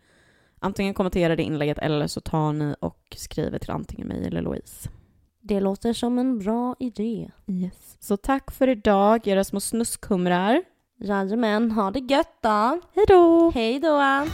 antingen kommentera det inlägget eller så tar ni och skriver till antingen mig eller Louise. Det låter som en bra idé. Yes. Så tack för idag, era små snuskhumrar. Jajamän, ha det gött då. Hej då! Hej då!